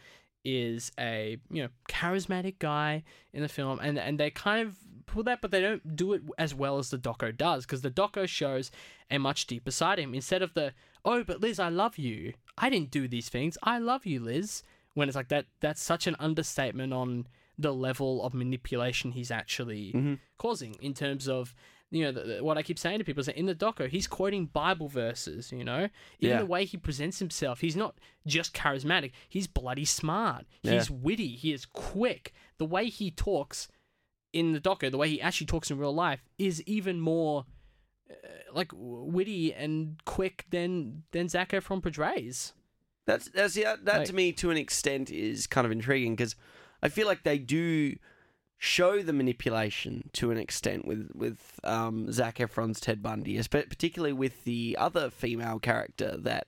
is a you know charismatic guy in the film, and and they kind of pull that, but they don't do it as well as the doco does, because the doco shows a much deeper side of him. Instead of the oh, but Liz, I love you. I didn't do these things. I love you, Liz. When it's like that, that's such an understatement on the level of manipulation he's actually Mhm. causing in terms of you know the, the- what I keep saying to people is that in the doco he's quoting Bible verses. You know, even Yeah. the way he presents himself, he's not just charismatic. He's bloody smart. He's witty. He is quick. The way he talks in the doco, the way he actually talks in real life, is even more uh, like witty and quick than than Zac Efron portrays. That's that's yeah, that Like- to me to an extent is kind of intriguing because I feel like they do show the manipulation to an extent with with um, Zac Efron's Ted Bundy, particularly with the other female character that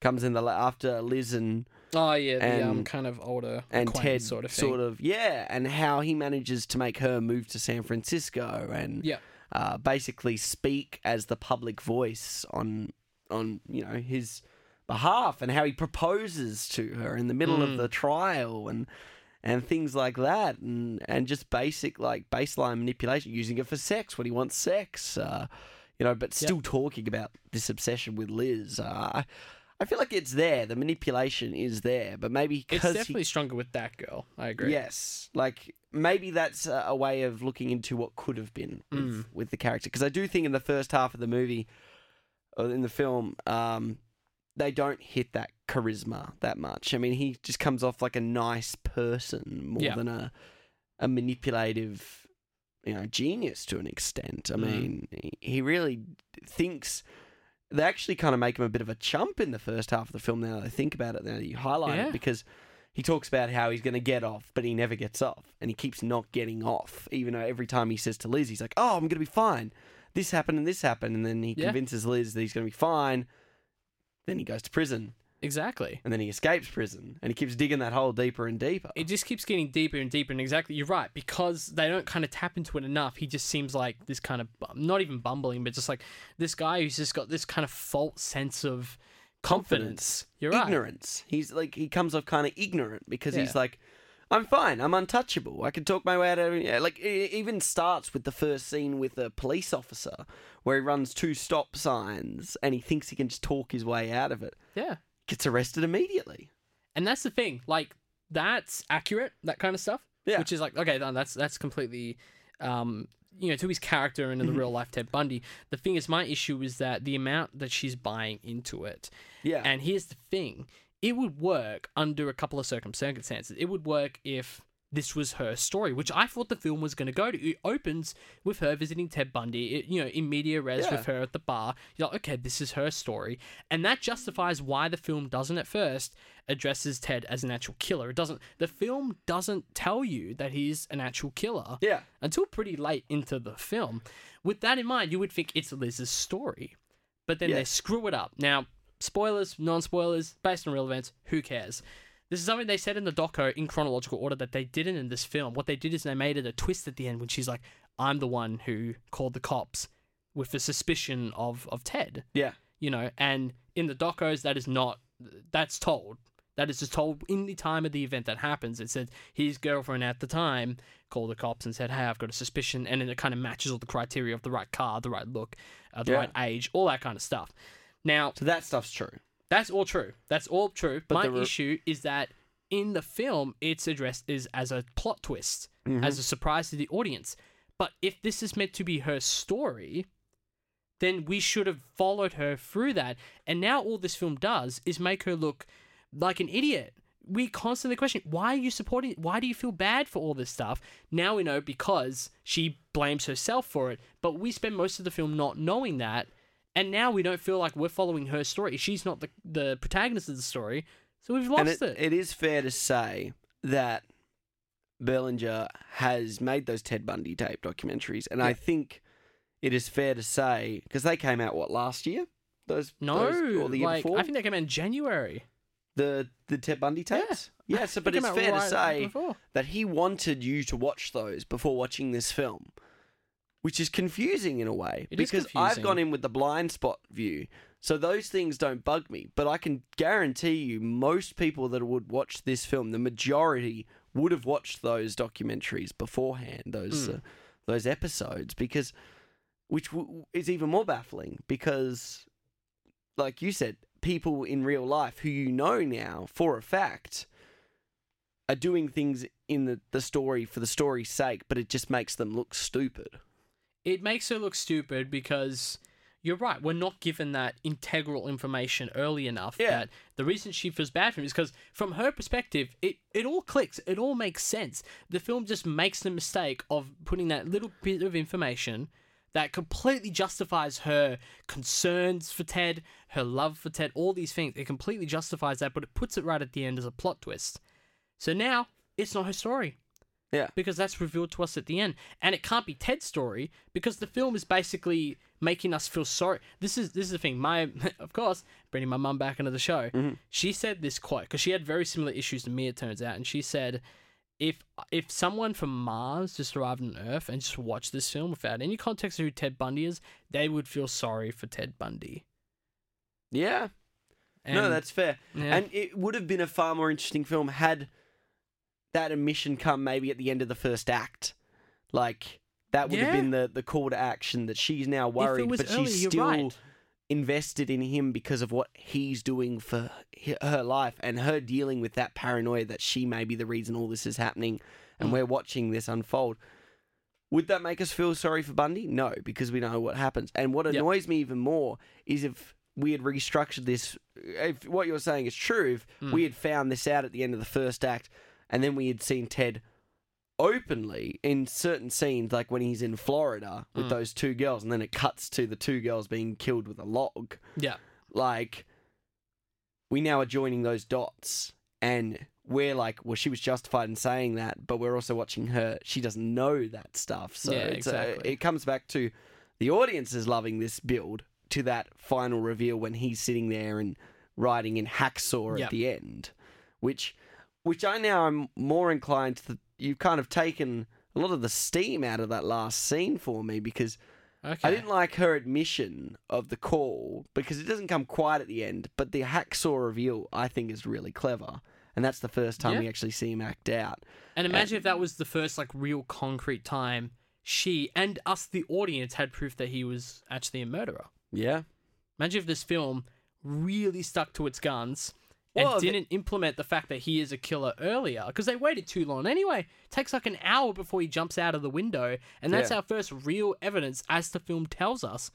comes in the after Liz and Oh yeah, the um kind of older and Ted sort of thing. sort of yeah, and how he manages to make her move to San Francisco and Yeah. uh, basically speak as the public voice on on you know his behalf and how he proposes to her in the middle Mm. of the trial and and things like that and and just basic like baseline manipulation using it for sex when he wants sex uh, you know but still talking about this obsession with Liz uh, I feel like it's there the manipulation is there but maybe It's definitely stronger with that girl. I agree. Yes, like maybe that's a, a way of looking into what could have been with, Mm. with the character. Because I do think in the first half of the movie, or in the film, um, they don't hit that charisma that much. I mean, he just comes off like a nice person more Yeah. than a a manipulative, you know, genius to an extent. I Mm. mean, he- really thinks. They actually kind of make him a bit of a chump in the first half of the film. Now that I think about it, now that you highlight Yeah. it, because he talks about how he's going to get off, but he never gets off, and he keeps not getting off. Even though every time he says to Liz, he's like, "Oh, I'm going to be fine. This happened and this happened," and then he Yeah. convinces Liz that he's going to be fine. Then he goes to prison, Exactly. and then he escapes prison, and he keeps digging that hole deeper and deeper. It just keeps getting deeper and deeper, and exactly, you're right. Because they don't kind of tap into it enough, he just seems like this kind of not even bumbling, but just like this guy who's just got this kind of false sense of confidence. You're right. ignorance. He's like he comes off kind of ignorant because he's like, I'm fine. I'm untouchable. I can talk my way out of it. Like it even starts with the first scene with a police officer where he runs two stop signs and he thinks he can just talk his way out of it. Yeah. Gets arrested immediately. And that's the thing. Like that's accurate. That kind of stuff. Yeah. Which is like okay, that's that's completely, um, you know, to his character and in the real life Ted Bundy. The thing is, my issue is that the amount that she's buying into it. Yeah. And here's the thing: it would work under a couple of circumstances. It would work if this was her story, which I thought the film was going to go to. It opens with her visiting Ted Bundy, it, you know, in media res Yeah. with her at the bar. You're like, okay, this is her story, and that justifies why the film doesn't at first addresses Ted as an actual killer. It doesn't. The film doesn't tell you that he's an actual killer yeah. until pretty late into the film. With that in mind, you would think it's Liz's story, but then they screw it up. Now, spoilers, non-spoilers, based on real events, who cares? This is something they said in the doco in chronological order that they didn't in this film. What they did is they made it a twist at the end when she's like, "I'm the one who called the cops with the suspicion of of Ted." Yeah. you know, and in the docos that is not that's told. That is just told in the time of the event that happens. It said his girlfriend at the time called the cops and said, "Hey, I've got a suspicion," and then it kind of matches all the criteria of the right car, the right look, uh, the Yeah. right age, all that kind of stuff. Now, So that stuff's true. That's all true. That's all true. But My re- issue is that in the film, it's addressed is as a plot twist, Mm-hmm. as a surprise to the audience. But if this is meant to be her story, then we should have followed her through that. And now all this film does is make her look like an idiot. We constantly question, why are you supporting? Why do you feel bad for all this stuff? Now we know because she blames herself for it. But we spend most of the film not knowing that. And now we don't feel like we're following her story. She's not the, the protagonist of the story. So we've lost and it. it, it is fair to say that Berlinger has made those Ted Bundy tape documentaries, and I think it is fair to say because they came out what last year, those no, those, or the year like before I think they came out in January. the the Ted Bundy tapes. Yeah, so but it's fair to say before. that he wanted you to watch those before watching this film, which is confusing in a way It because I've gone in with the blind spot view. So those things don't bug me, but I can guarantee you most people that would watch this film, the majority would have watched those documentaries beforehand, those Hmm. uh, those episodes because which w- is even more baffling because like you said, people in real life who you know now for a fact are doing things in the, the story for the story's sake, but it just makes them look stupid. It makes her look stupid because you're right. We're not given that integral information early enough. Yeah. That the reason she feels bad for him is because, from her perspective, it, it all clicks. It all makes sense. The film just makes the mistake of putting that little bit of information that completely justifies her concerns for Ted, her love for Ted, all these things. It completely justifies that, but it puts it right at the end as a plot twist. So now it's not her story Yeah. because that's revealed to us at the end and it can't be ted's story because the film is basically making us feel sorry this is this is the thing my of course bringing my mum back into the show mm-hmm. she said this quote because she had very similar issues to me it turns out and she said if if someone from mars just arrived on earth and just watched this film without any context of who ted bundy is they would feel sorry for ted bundy Yeah. no, that's fair. yeah. And it would have been a far more interesting film had that admission come maybe at the end of the first act. Like that would have been the, the call to action that she's now worried, but early, she's still right. invested in him because of what he's doing for her life and her dealing with that paranoia that she may be the reason all this is happening and Mm. we're watching this unfold. Would that make us feel sorry for Bundy? No, because we know what happens. And what Yep. annoys me even more is if we had restructured this, if what you're saying is true, if Mm. we had found this out at the end of the first act and then we had seen Ted openly in certain scenes, like when he's in Florida with Mm. those two girls, and then it cuts to the two girls being killed with a log yeah like we now are joining those dots and we're like well she was justified in saying that but we're also watching her she doesn't know that stuff so Yeah, it's a- exactly. it comes back to the audience is loving this build to that final reveal when he's sitting there and riding in hacksaw Yep. at the end which which i now am more inclined to you've kind of taken a lot of the steam out of that last scene for me because okay I didn't like her admission of the call because it doesn't come quite at the end, but the hacksaw reveal I think is really clever. and that's the first time Yeah. we actually see him act out. And imagine if that was the first like real concrete time she and us, the audience, had proof that he was actually a murderer. Yeah, Imagine if this film really stuck to its guns and Well, the- didn't implement the fact that he is a killer earlier because they waited too long anyway. It takes like an hour before he jumps out of the window, and that's Yeah. our first real evidence, as the film tells us,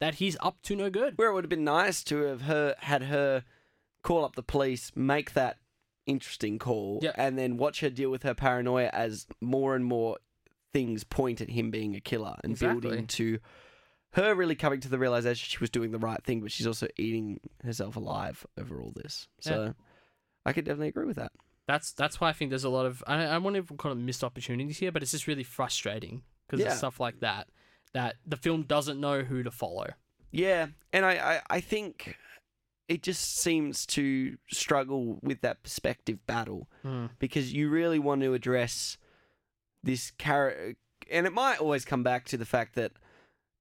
that he's up to no good. where it would have been nice to have her had her call up the police, make that interesting call, Yeah. and then watch her deal with her paranoia as more and more things point at him being a killer and Exactly. building to her really coming to the realization she was doing the right thing, but she's also eating herself alive over all this. So I could definitely agree with that. That's that's why I think there's a lot of I I won't even call it missed opportunities here, but it's just really frustrating because Yeah. of stuff like that. That the film doesn't know who to follow. Yeah, and I, I, I think it just seems to struggle with that perspective battle hmm. because you really want to address this character, and it might always come back to the fact that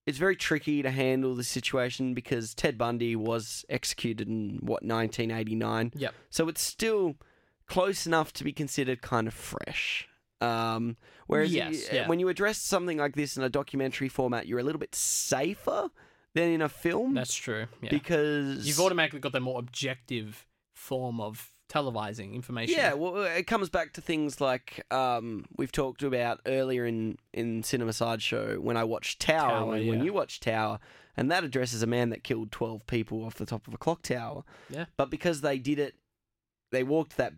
it's very tricky to handle the situation because Ted Bundy was executed in what 1989, Yep. so it's still close enough to be considered kind of fresh. Um, whereas Yes, you- yeah. when you address something like this in a documentary format, you're a little bit safer than in a film That's true. Yeah. because You've automatically got the more objective form of televising information. Yeah, well, it comes back to things like um, we've talked about earlier in in Cinema Sideshow when I watched Tower, Tower, when, when you watched Tower, and that addresses a man that killed twelve people off the top of a clock tower. Yeah. but because they did it, they walked that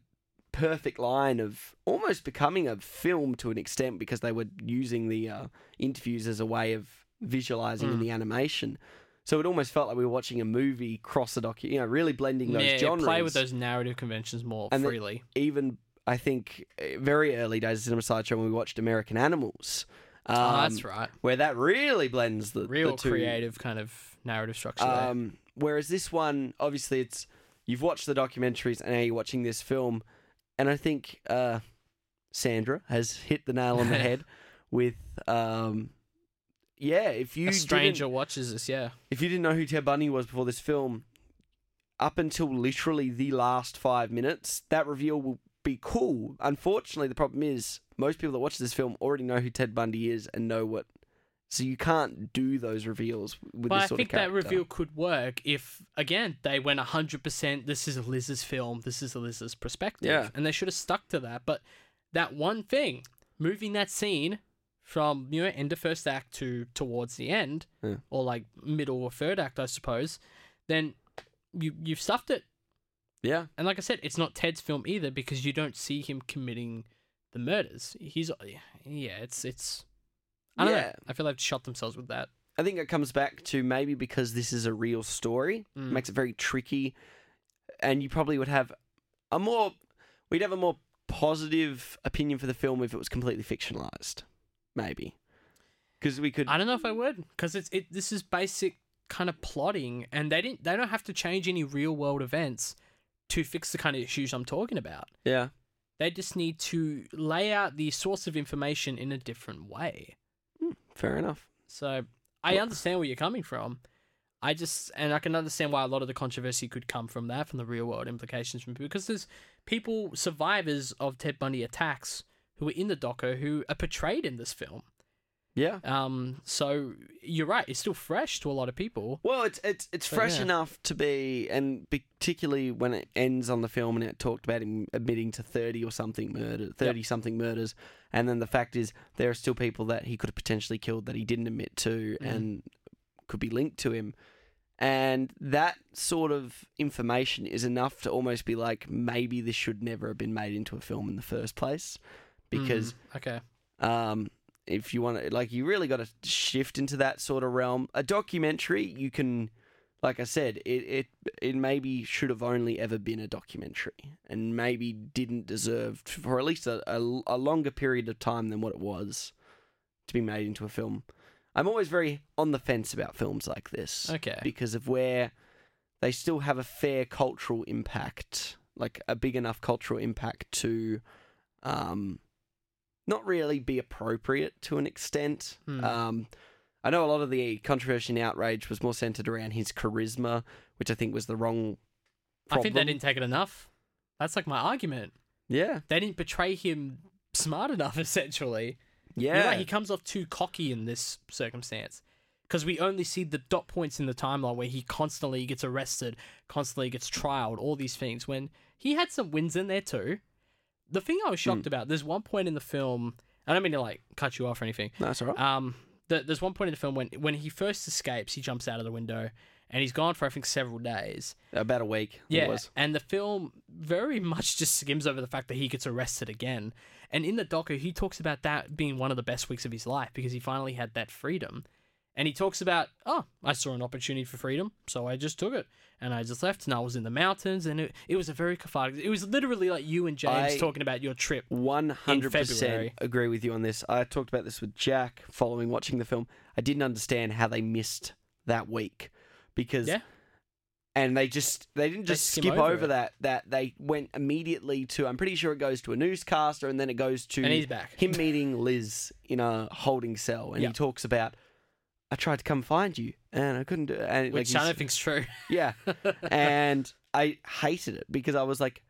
perfect line of almost becoming a film to an extent because they were using the uh, interviews as a way of visualizing in Mm. the animation. So it almost felt like we were watching a movie cross the docu, you know, really blending those yeah, genres play with those narrative conventions more And freely. even I think eh, very early days of Cinema Sideshow when we watched American Animals. Um, oh, that's right. Where that really blends the Real the two. creative kind of narrative structure. there. Um, whereas this one, obviously, it's you've watched the documentaries and now you're watching this film, and I think uh, Sandra has hit the nail on the head with. Um, yeah, if you a stranger watches this. Yeah. if you didn't know who Ted Bundy was before this film, up until literally the last five minutes, that reveal will be cool. Unfortunately, the problem is most people that watch this film already know who Ted Bundy is and know what. So you can't do those reveals with But this I think that reveal could work if, again, they went 100% this is Liz's film, this is Liz's perspective. Yeah. And they should have stuck to that. But that one thing, moving that scene from, you know, end of first act to towards the end, Yeah. or like middle or third act, I suppose, then you, you've stuffed it. Yeah, And like I said, it's not Ted's film either because you don't see him committing the murders. He's, yeah, it's, it's, I don't Yeah. know. I feel they've shot themselves with that. I think it comes back to maybe because this is a real story, Mm. makes it very tricky, and you probably would have a more, we'd have a more positive opinion for the film if it was completely fictionalized, maybe, because we could. I don't know if I would because it's it. This is basic kind of plotting, and they didn't. They don't have to change any real world events to fix the kind of issues I'm talking about. yeah, They just need to lay out the source of information in a different way. Hmm, fair enough. So I Well- understand where you're coming from. I just and I can understand why a lot of the controversy could come from that, from the real world implications from because there's people survivors of Ted Bundy attacks who are in the doco who are portrayed in this film. Yeah. Um, so you're right; it's still fresh to a lot of people. Well, it's it's it's So, fresh yeah. enough to be, and particularly when it ends on the film and it talked about him admitting to thirty or something murder, thirty something murders, and then the fact is there are still people that he could have potentially killed that he didn't admit to, Mm. and could be linked to him, and that sort of information is enough to almost be like maybe this should never have been made into a film in the first place, because Mm, okay, um, if you want to, like, you really got to shift into that sort of realm. A documentary, you can, like I said, it it it maybe should have only ever been a documentary, and maybe didn't deserve for at least a, a, a longer period of time than what it was to be made into a film. I'm always very on the fence about films like this okay, because of where they still have a fair cultural impact, like a big enough cultural impact to um, not really be appropriate to an extent. Hmm. Um, I know a lot of the controversy and outrage was more centered around his charisma, which I think was the wrong. I think they didn't take it enough. That's like my argument. Yeah. They didn't portray him smart enough, essentially. Yeah. right, he comes off too cocky in this circumstance. Because we only see the dot points in the timeline where he constantly gets arrested, constantly gets trialed, all these things. When he had some wins in there too. The thing I was Hmm. shocked about, there's one point in the film. I don't mean to like cut you off or anything. That's all right. Um, th- there's one point in the film when when he first escapes, he jumps out of the window, and he's gone for I think several days. About a week. it Yeah, was. and the film very much just skims over the fact that he gets arrested again. And in the doco, he talks about that being one of the best weeks of his life because he finally had that freedom. And he talks about, oh, I saw an opportunity for freedom, so I just took it. And I just left, and I was in the mountains, and it, it was a very cathartic. It was literally like you and James I- talking about your trip. One hundred percent February. agree with you on this. I talked about this with Jack following watching the film. I didn't understand how they missed that week because Yeah. and they just they didn't just skim skip over over, that that they went immediately to I'm pretty sure it goes to a newscaster and then it goes to And he's back. him meeting Liz in a holding cell and Yeah. he talks about I tried to come find you and I couldn't do it and like Which I don't think's true. yeah. and I hated it because I was like,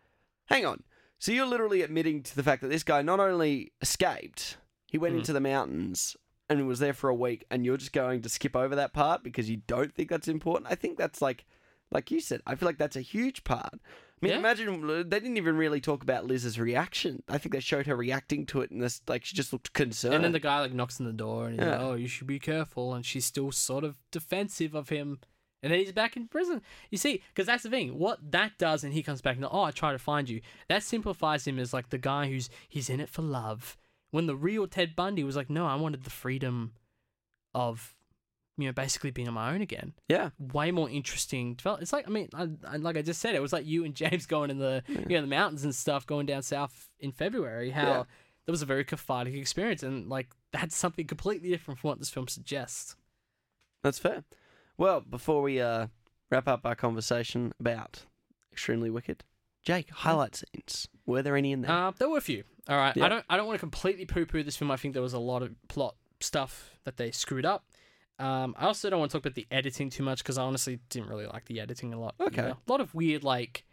hang on. So you're literally admitting to the fact that this guy not only escaped, he went Mm. into the mountains and was there for a week, and you're just going to skip over that part because you don't think that's important. I think that's like, like you said, I feel like that's a huge part. I mean, Yeah. imagine they didn't even really talk about Liz's reaction. I think they showed her reacting to it, and this like she just looked concerned. And then the guy like knocks on the door and he's like, "Oh, you should be careful," and she's still sort of defensive of him. And then he's back in prison. You see, because that's the thing. What that does, and he comes back and oh, I try to find you. That simplifies him as like the guy who's he's in it for love. When the real Ted Bundy was like, no, I wanted the freedom of, you know, basically being on my own again. yeah, Way more interesting. develop- It's like I mean, I, I, like I just said, it was like you and James going in the you know the mountains and stuff, going down south in February. How Yeah. that was a very cathartic experience, and like that's something completely different from what this film suggests. that's fair. Well, before we uh, wrap up our conversation about Extremely Wicked, Jake, highlight scenes. Were there any in there? Uh, there were a few. All right, Yeah. I don't I don't want to completely poo poo this film. I think there was a lot of plot stuff that they screwed up. Um, I also don't want to talk about the editing too much because I honestly didn't really like the editing a lot. Okay. know. a lot of weird like,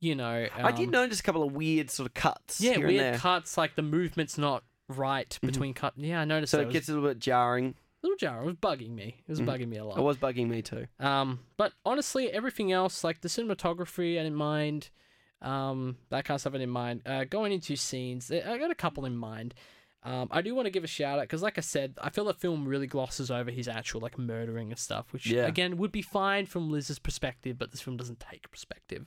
you know. I did um, notice a couple of weird sort of cuts. Yeah, weird cuts. Like the movement's not right between cut. Yeah, I noticed. So it was gets a little bit jarring. a little jarring. It was bugging me. It was Mhm. bugging me a lot. It was bugging me too. Um, but honestly, everything else, like the cinematography, I didn't mind. Um, that kind of stuff I didn't mind. Uh, going into scenes, I I got a couple in mind. Um, I do want to give a shout out because, like I said, I feel the film really glosses over his actual like murdering and stuff, which Yeah. again would be fine from Liz's perspective, but this film doesn't take perspective.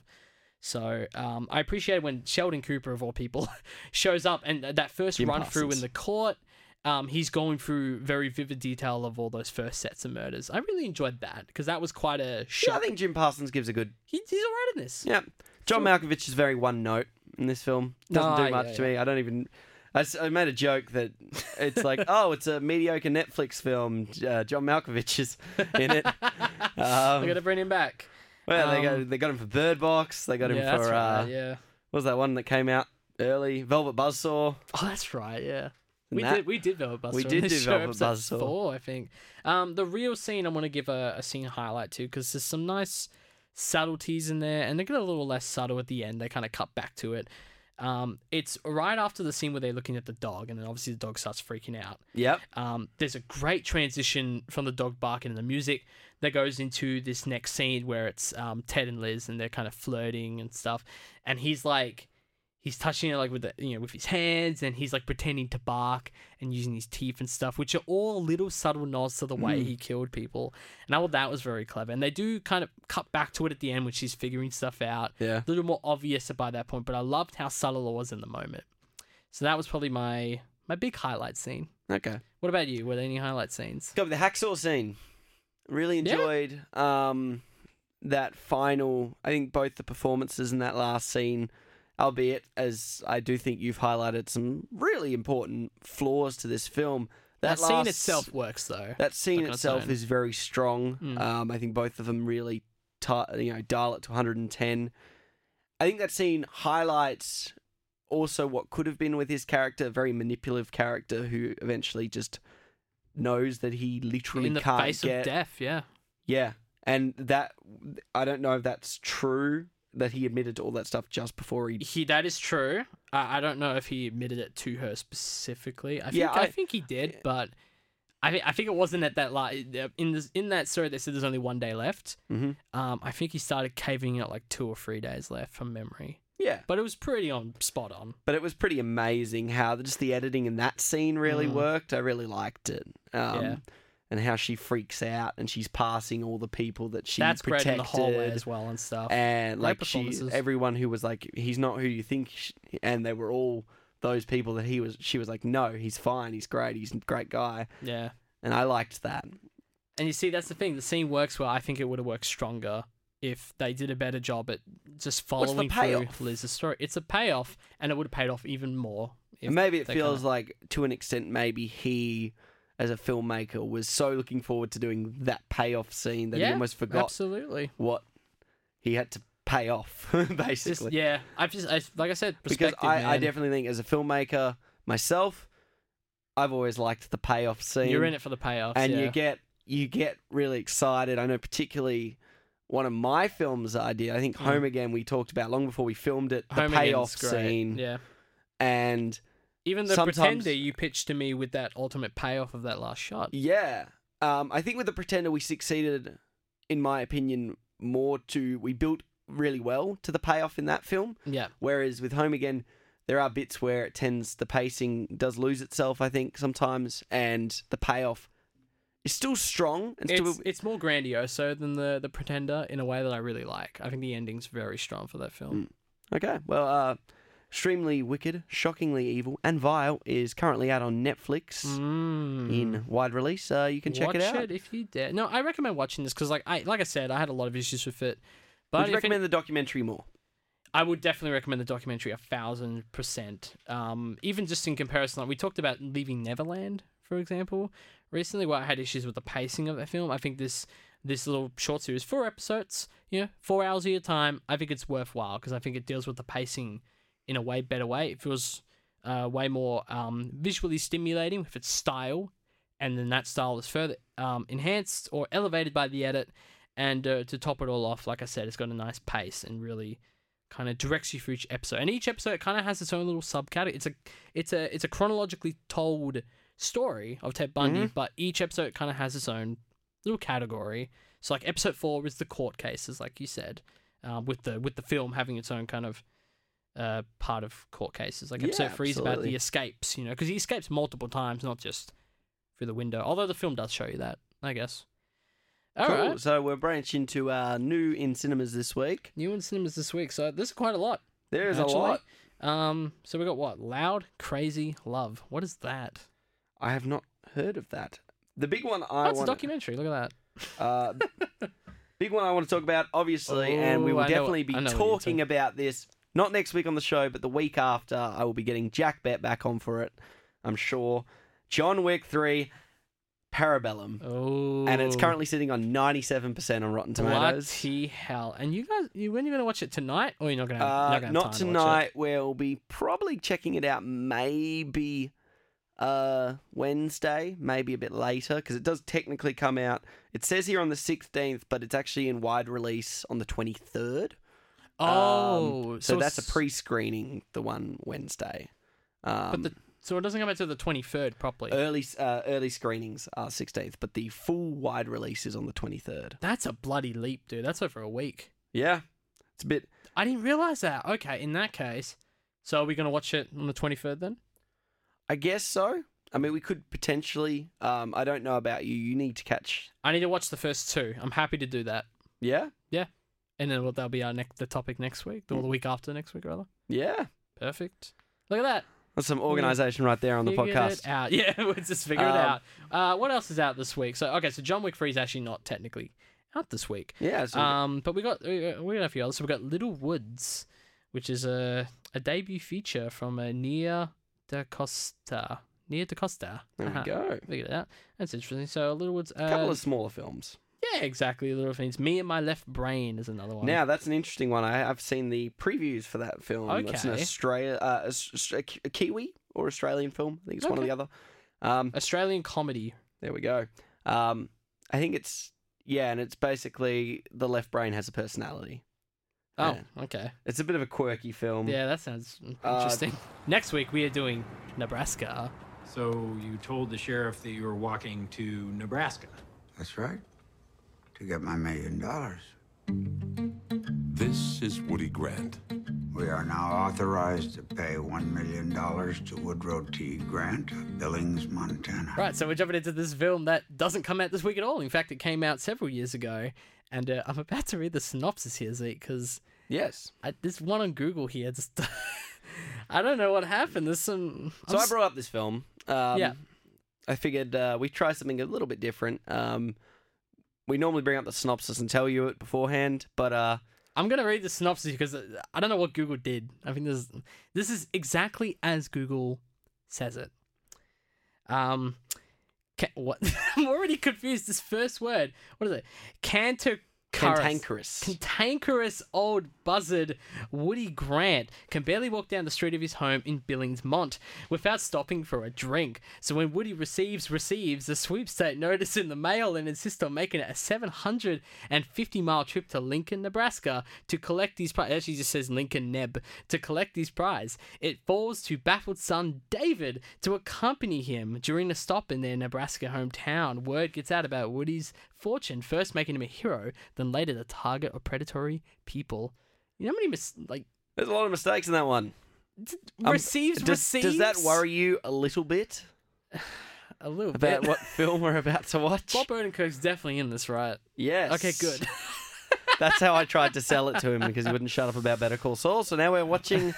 So um, I appreciate when Sheldon Cooper of all people shows up and that first Jim run through in the court. Um, he's going through very vivid detail of all those first sets of murders. I really enjoyed that because that was quite a Yeah. I think Jim Parsons gives a good. He, he's all right in this. Yeah, John Malkovich is very one note in this film. Doesn't Ah, do yeah, much to yeah. me. I don't even. I, I made a joke that it's like, oh, it's a mediocre Netflix film. Uh, John Malkovich is in it. Um, gotta bring him back. well, they um, got they got him for Bird Box. They got him yeah, for right. uh, yeah. what was that one that came out early? Velvet Buzzsaw. Oh, that's right. Yeah. We that- did. We did Velvet Buzzsaw. We did do Velvet Buzzsaw. Four, I think. Um, the real scene I want to give a, a scene highlight to because there's some nice subtleties in there, and they get a little less subtle at the end. They kind of cut back to it. Um, it's right after the scene where they're looking at the dog, and then obviously the dog starts freaking out. Yep. Um, there's a great transition from the dog barking and the music that goes into this next scene where it's um, Ted and Liz and they're kind of flirting and stuff, and he's like, he's touching it like with the, you know with his hands and he's like pretending to bark and using his teeth and stuff, which are all little subtle nods to the way Mm. he killed people, and I thought that was very clever. And they do kind of cut back to it at the end when she's figuring stuff out Yeah. a little more obvious by that point, but I loved how subtle it was in the moment. So that was probably my my big highlight scene. Okay. What about you? Were there any highlight scenes? Go with the hacksaw scene. Really Yeah. enjoyed um, that final. I think both the performances in that last scene, albeit as I do think you've highlighted some really important flaws to this film. That, That, scene last- itself works though. That scene Like itself is very strong. Mm. Um, I think both of them really, you know, dial it to 110. I think that scene highlights also what could have been with his character, a very manipulative character who eventually just knows that he literally in the can't face get of death, yeah. yeah, and that I don't know if that's true that he admitted to all that stuff just before he. He that is true. I, I don't know if he admitted it to her specifically. I think Yeah, I, I- think he did, but I think I think it wasn't at that like in this in that story they said there's only one day left. Mhm. Um, I think he started caving out like two or three days left from memory, Yeah, but it was pretty on spot on. but it was pretty amazing how just the editing in that scene really Mm. worked. I really liked it. Um, Yeah. And how she freaks out and she's passing all the people that she That's protected. in the hallway as well and stuff. and Great like she, everyone who was like, he's not who you think, sh- and they were all those people that he was. She was like, no, he's fine, he's great, he's a great guy, yeah. and I liked that. And you see, that's the thing. The scene works well. I think it would have worked stronger if they did a better job at just following through? Liz's story. It's a payoff, and it would have paid off even more. Maybe it feels kinda- like, to an extent, maybe he, as a filmmaker, was so looking forward to doing that payoff scene that he almost forgot absolutely. what he had to pay off, Just, basically. yeah, I've just I, like I said, because I, I definitely think, as a filmmaker myself, I've always liked the payoff scene. you're in it for the payoff, and yeah. you get you get really excited. I know particularly one of my films I did. I think Mm. Home Again we talked about long before we filmed it. The Home payoff scene yeah. and Even the sometimes- pretender you pitched to me with that ultimate payoff of that last shot. yeah. Um, I think with the Pretender we succeeded, in my opinion, more to we built really well to the payoff in that film. Yeah, Whereas with Home Again, there are bits where it tends the pacing does lose itself. I think sometimes, and the payoff is still strong and still it's it's more grandioso than the the pretender in a way that I really like. I think the ending's very strong for that film. Okay, well, uh, extremely wicked, shockingly evil, and vile is currently out on Netflix Mm. in wide release. Uh, you can check Watch it out. if you dare. No, I recommend watching this because, like I like I said, I had a lot of issues with it. But Would you if it- recommend the documentary more? I would definitely recommend the documentary a thousand percent. Um, even just in comparison, like we talked about Leaving Neverland, for example, recently, where I had issues with the pacing of that film. I think this this little short series, four episodes, you know, four hours of your time. I think it's worthwhile because I think it deals with the pacing in a way better way. It feels uh, way more um, visually stimulating with its style, and then that style is further um, enhanced or elevated by the edit. And uh, to top it all off, like I said, it's got a nice pace and really kind of directs you through each episode. And each episode kind of has its own little subcategory. It's a it's a it's a chronologically told story of Ted Bundy, but each episode kind of has its own little category. So like episode four is the court cases, like you said, uh, with the with the film having its own kind of uh, part of court cases. Like Yeah, episode three is about the escapes, you know, because he escapes multiple times, not just through the window. Although the film does show you that, I guess. All right, cool. So we're branching to uh, new in cinemas this week. new in cinemas this week. So this is quite a lot. There is actually. a lot. Um, so we got what? Loud, crazy, love. What is that? I have not heard of that. The big one Oh, I it's a documentary. Look at that. Uh, big one I want to talk about, obviously, and we Oh, will definitely be what you're talking about this not next week on the show, but the week after. I will be getting Jack Bett back on for it, I'm sure. John Wick 3 Parabellum. Oh, And it's currently sitting on 97% on Rotten Tomatoes. Bloody hell! And you guys, you when are you gonna watch it tonight, or you're not gonna? Uh, you're not, gonna have not time to watch tonight. We'll be probably checking it out maybe uh, Wednesday, maybe a bit later, because it does technically come out. It says here on the 16th, but it's actually in wide release on the 23rd. It? Oh, Um, so, that's a pre-screening. The one Wednesday. Um, But the so it doesn't come out to the twenty third properly. early uh, early screenings are 16th, but the full wide release is on the 23rd. that's a bloody leap, dude. That's over a week. Yeah, it's a bit. I didn't realize that. Okay, in that case, so are we gonna watch it on the twenty third then? I guess so. I mean, we could potentially. Um, I don't know about you. You need to catch. I need to watch the first two. I'm happy to do that, Yeah. Yeah, and then that'll be our next the topic next week, or the week after next week, rather. yeah. Perfect. Look at that. That's some organisation right there on the Figured podcast. It out. Yeah, we'll just figure it Um, out. Uh, what else is out this week? So okay, so John Wick Three is actually not technically out this week. Yeah, so Um, but we got we got we got a few others. So we got Little Woods, which is a a debut feature from a Nia Da Costa. Nia Da Costa. there Uh-huh. we go. Figured it out. That's interesting. So Little Woods. Uh, A couple of smaller films. Yeah, exactly. Little things. Me and My Left Brain is another one. Now that's an interesting one. I, I've seen the previews for that film. Okay. It's an Okay. Australia, uh, a, s- a Ki- a Kiwi or Australian film. I think it's one or the other. Um, Australian comedy. there we go. Um, I think it's yeah, and it's basically the left brain has a personality, Oh, Yeah. okay. It's a bit of a quirky film. Yeah, that sounds Uh, interesting. Next week we are doing Nebraska. So you told the sheriff that you were walking to Nebraska. That's right. To get my million dollars. This is Woody Grant. We are now authorized to pay $1 million to Woodrow T. Grant of Billings, Montana. Right, so we're jumping into this film that doesn't come out this week at all. In fact, it came out several years ago. And uh, I'm about to read the synopsis here, Zeke, because Yes. there's one on Google here. Just I don't know what happened. There's some. So I'm I s- brought up this film. Um, Yeah. I figured uh, we try something a little bit different. Um, we normally bring up the synopsis and tell you it beforehand, but uh, I'm gonna read the synopsis because uh, I don't know what Google did. I think this is, this is exactly as Google says it. Um, what? I'm already confused. This first word. What is it? Cantankerous. Cantankerous. Cantankerous old buzzard Woody Grant can barely walk down the street of his home in Billings, Mont, without stopping for a drink. So when Woody receives receives a sweepstake notice in the mail and insists on making it a 750 mile trip to Lincoln, Nebraska, to collect his prize. Actually just says Lincoln Neb to collect his prize. It falls to baffled son David to accompany him during a stop in their Nebraska hometown. Word gets out about Woody's fortune, first making him a hero, then later the target of predatory people. You know how many mis- like There's a lot of mistakes in that one. Um, receives does, receives Does that worry you a little bit a little bit about bit? what film we're about to watch? Bob Odenkirk's definitely in this, right? Yes. Okay, good. That's how I tried to sell it to him because he wouldn't shut up about Better Call Saul. So now we're watching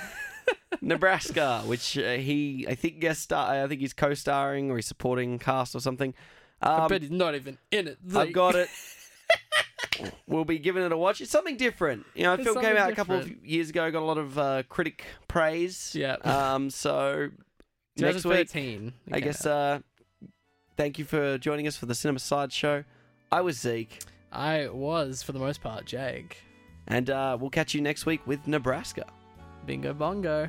Nebraska, which uh, he, I think, guest star. I think he's co-starring or he's supporting cast or something. I Um, bet he's not even in it. I've got it. we'll be giving it a watch. It's something different. You know, It's film came out a couple of years ago, got a lot of uh, critic praise. Yeah. Um. So next week, 2013. I guess. Uh, thank you for joining us for the Cinema Sideshow. I was Zeke, I was for the most part Jake. and uh, we'll catch you next week with Nebraska. Bingo bongo.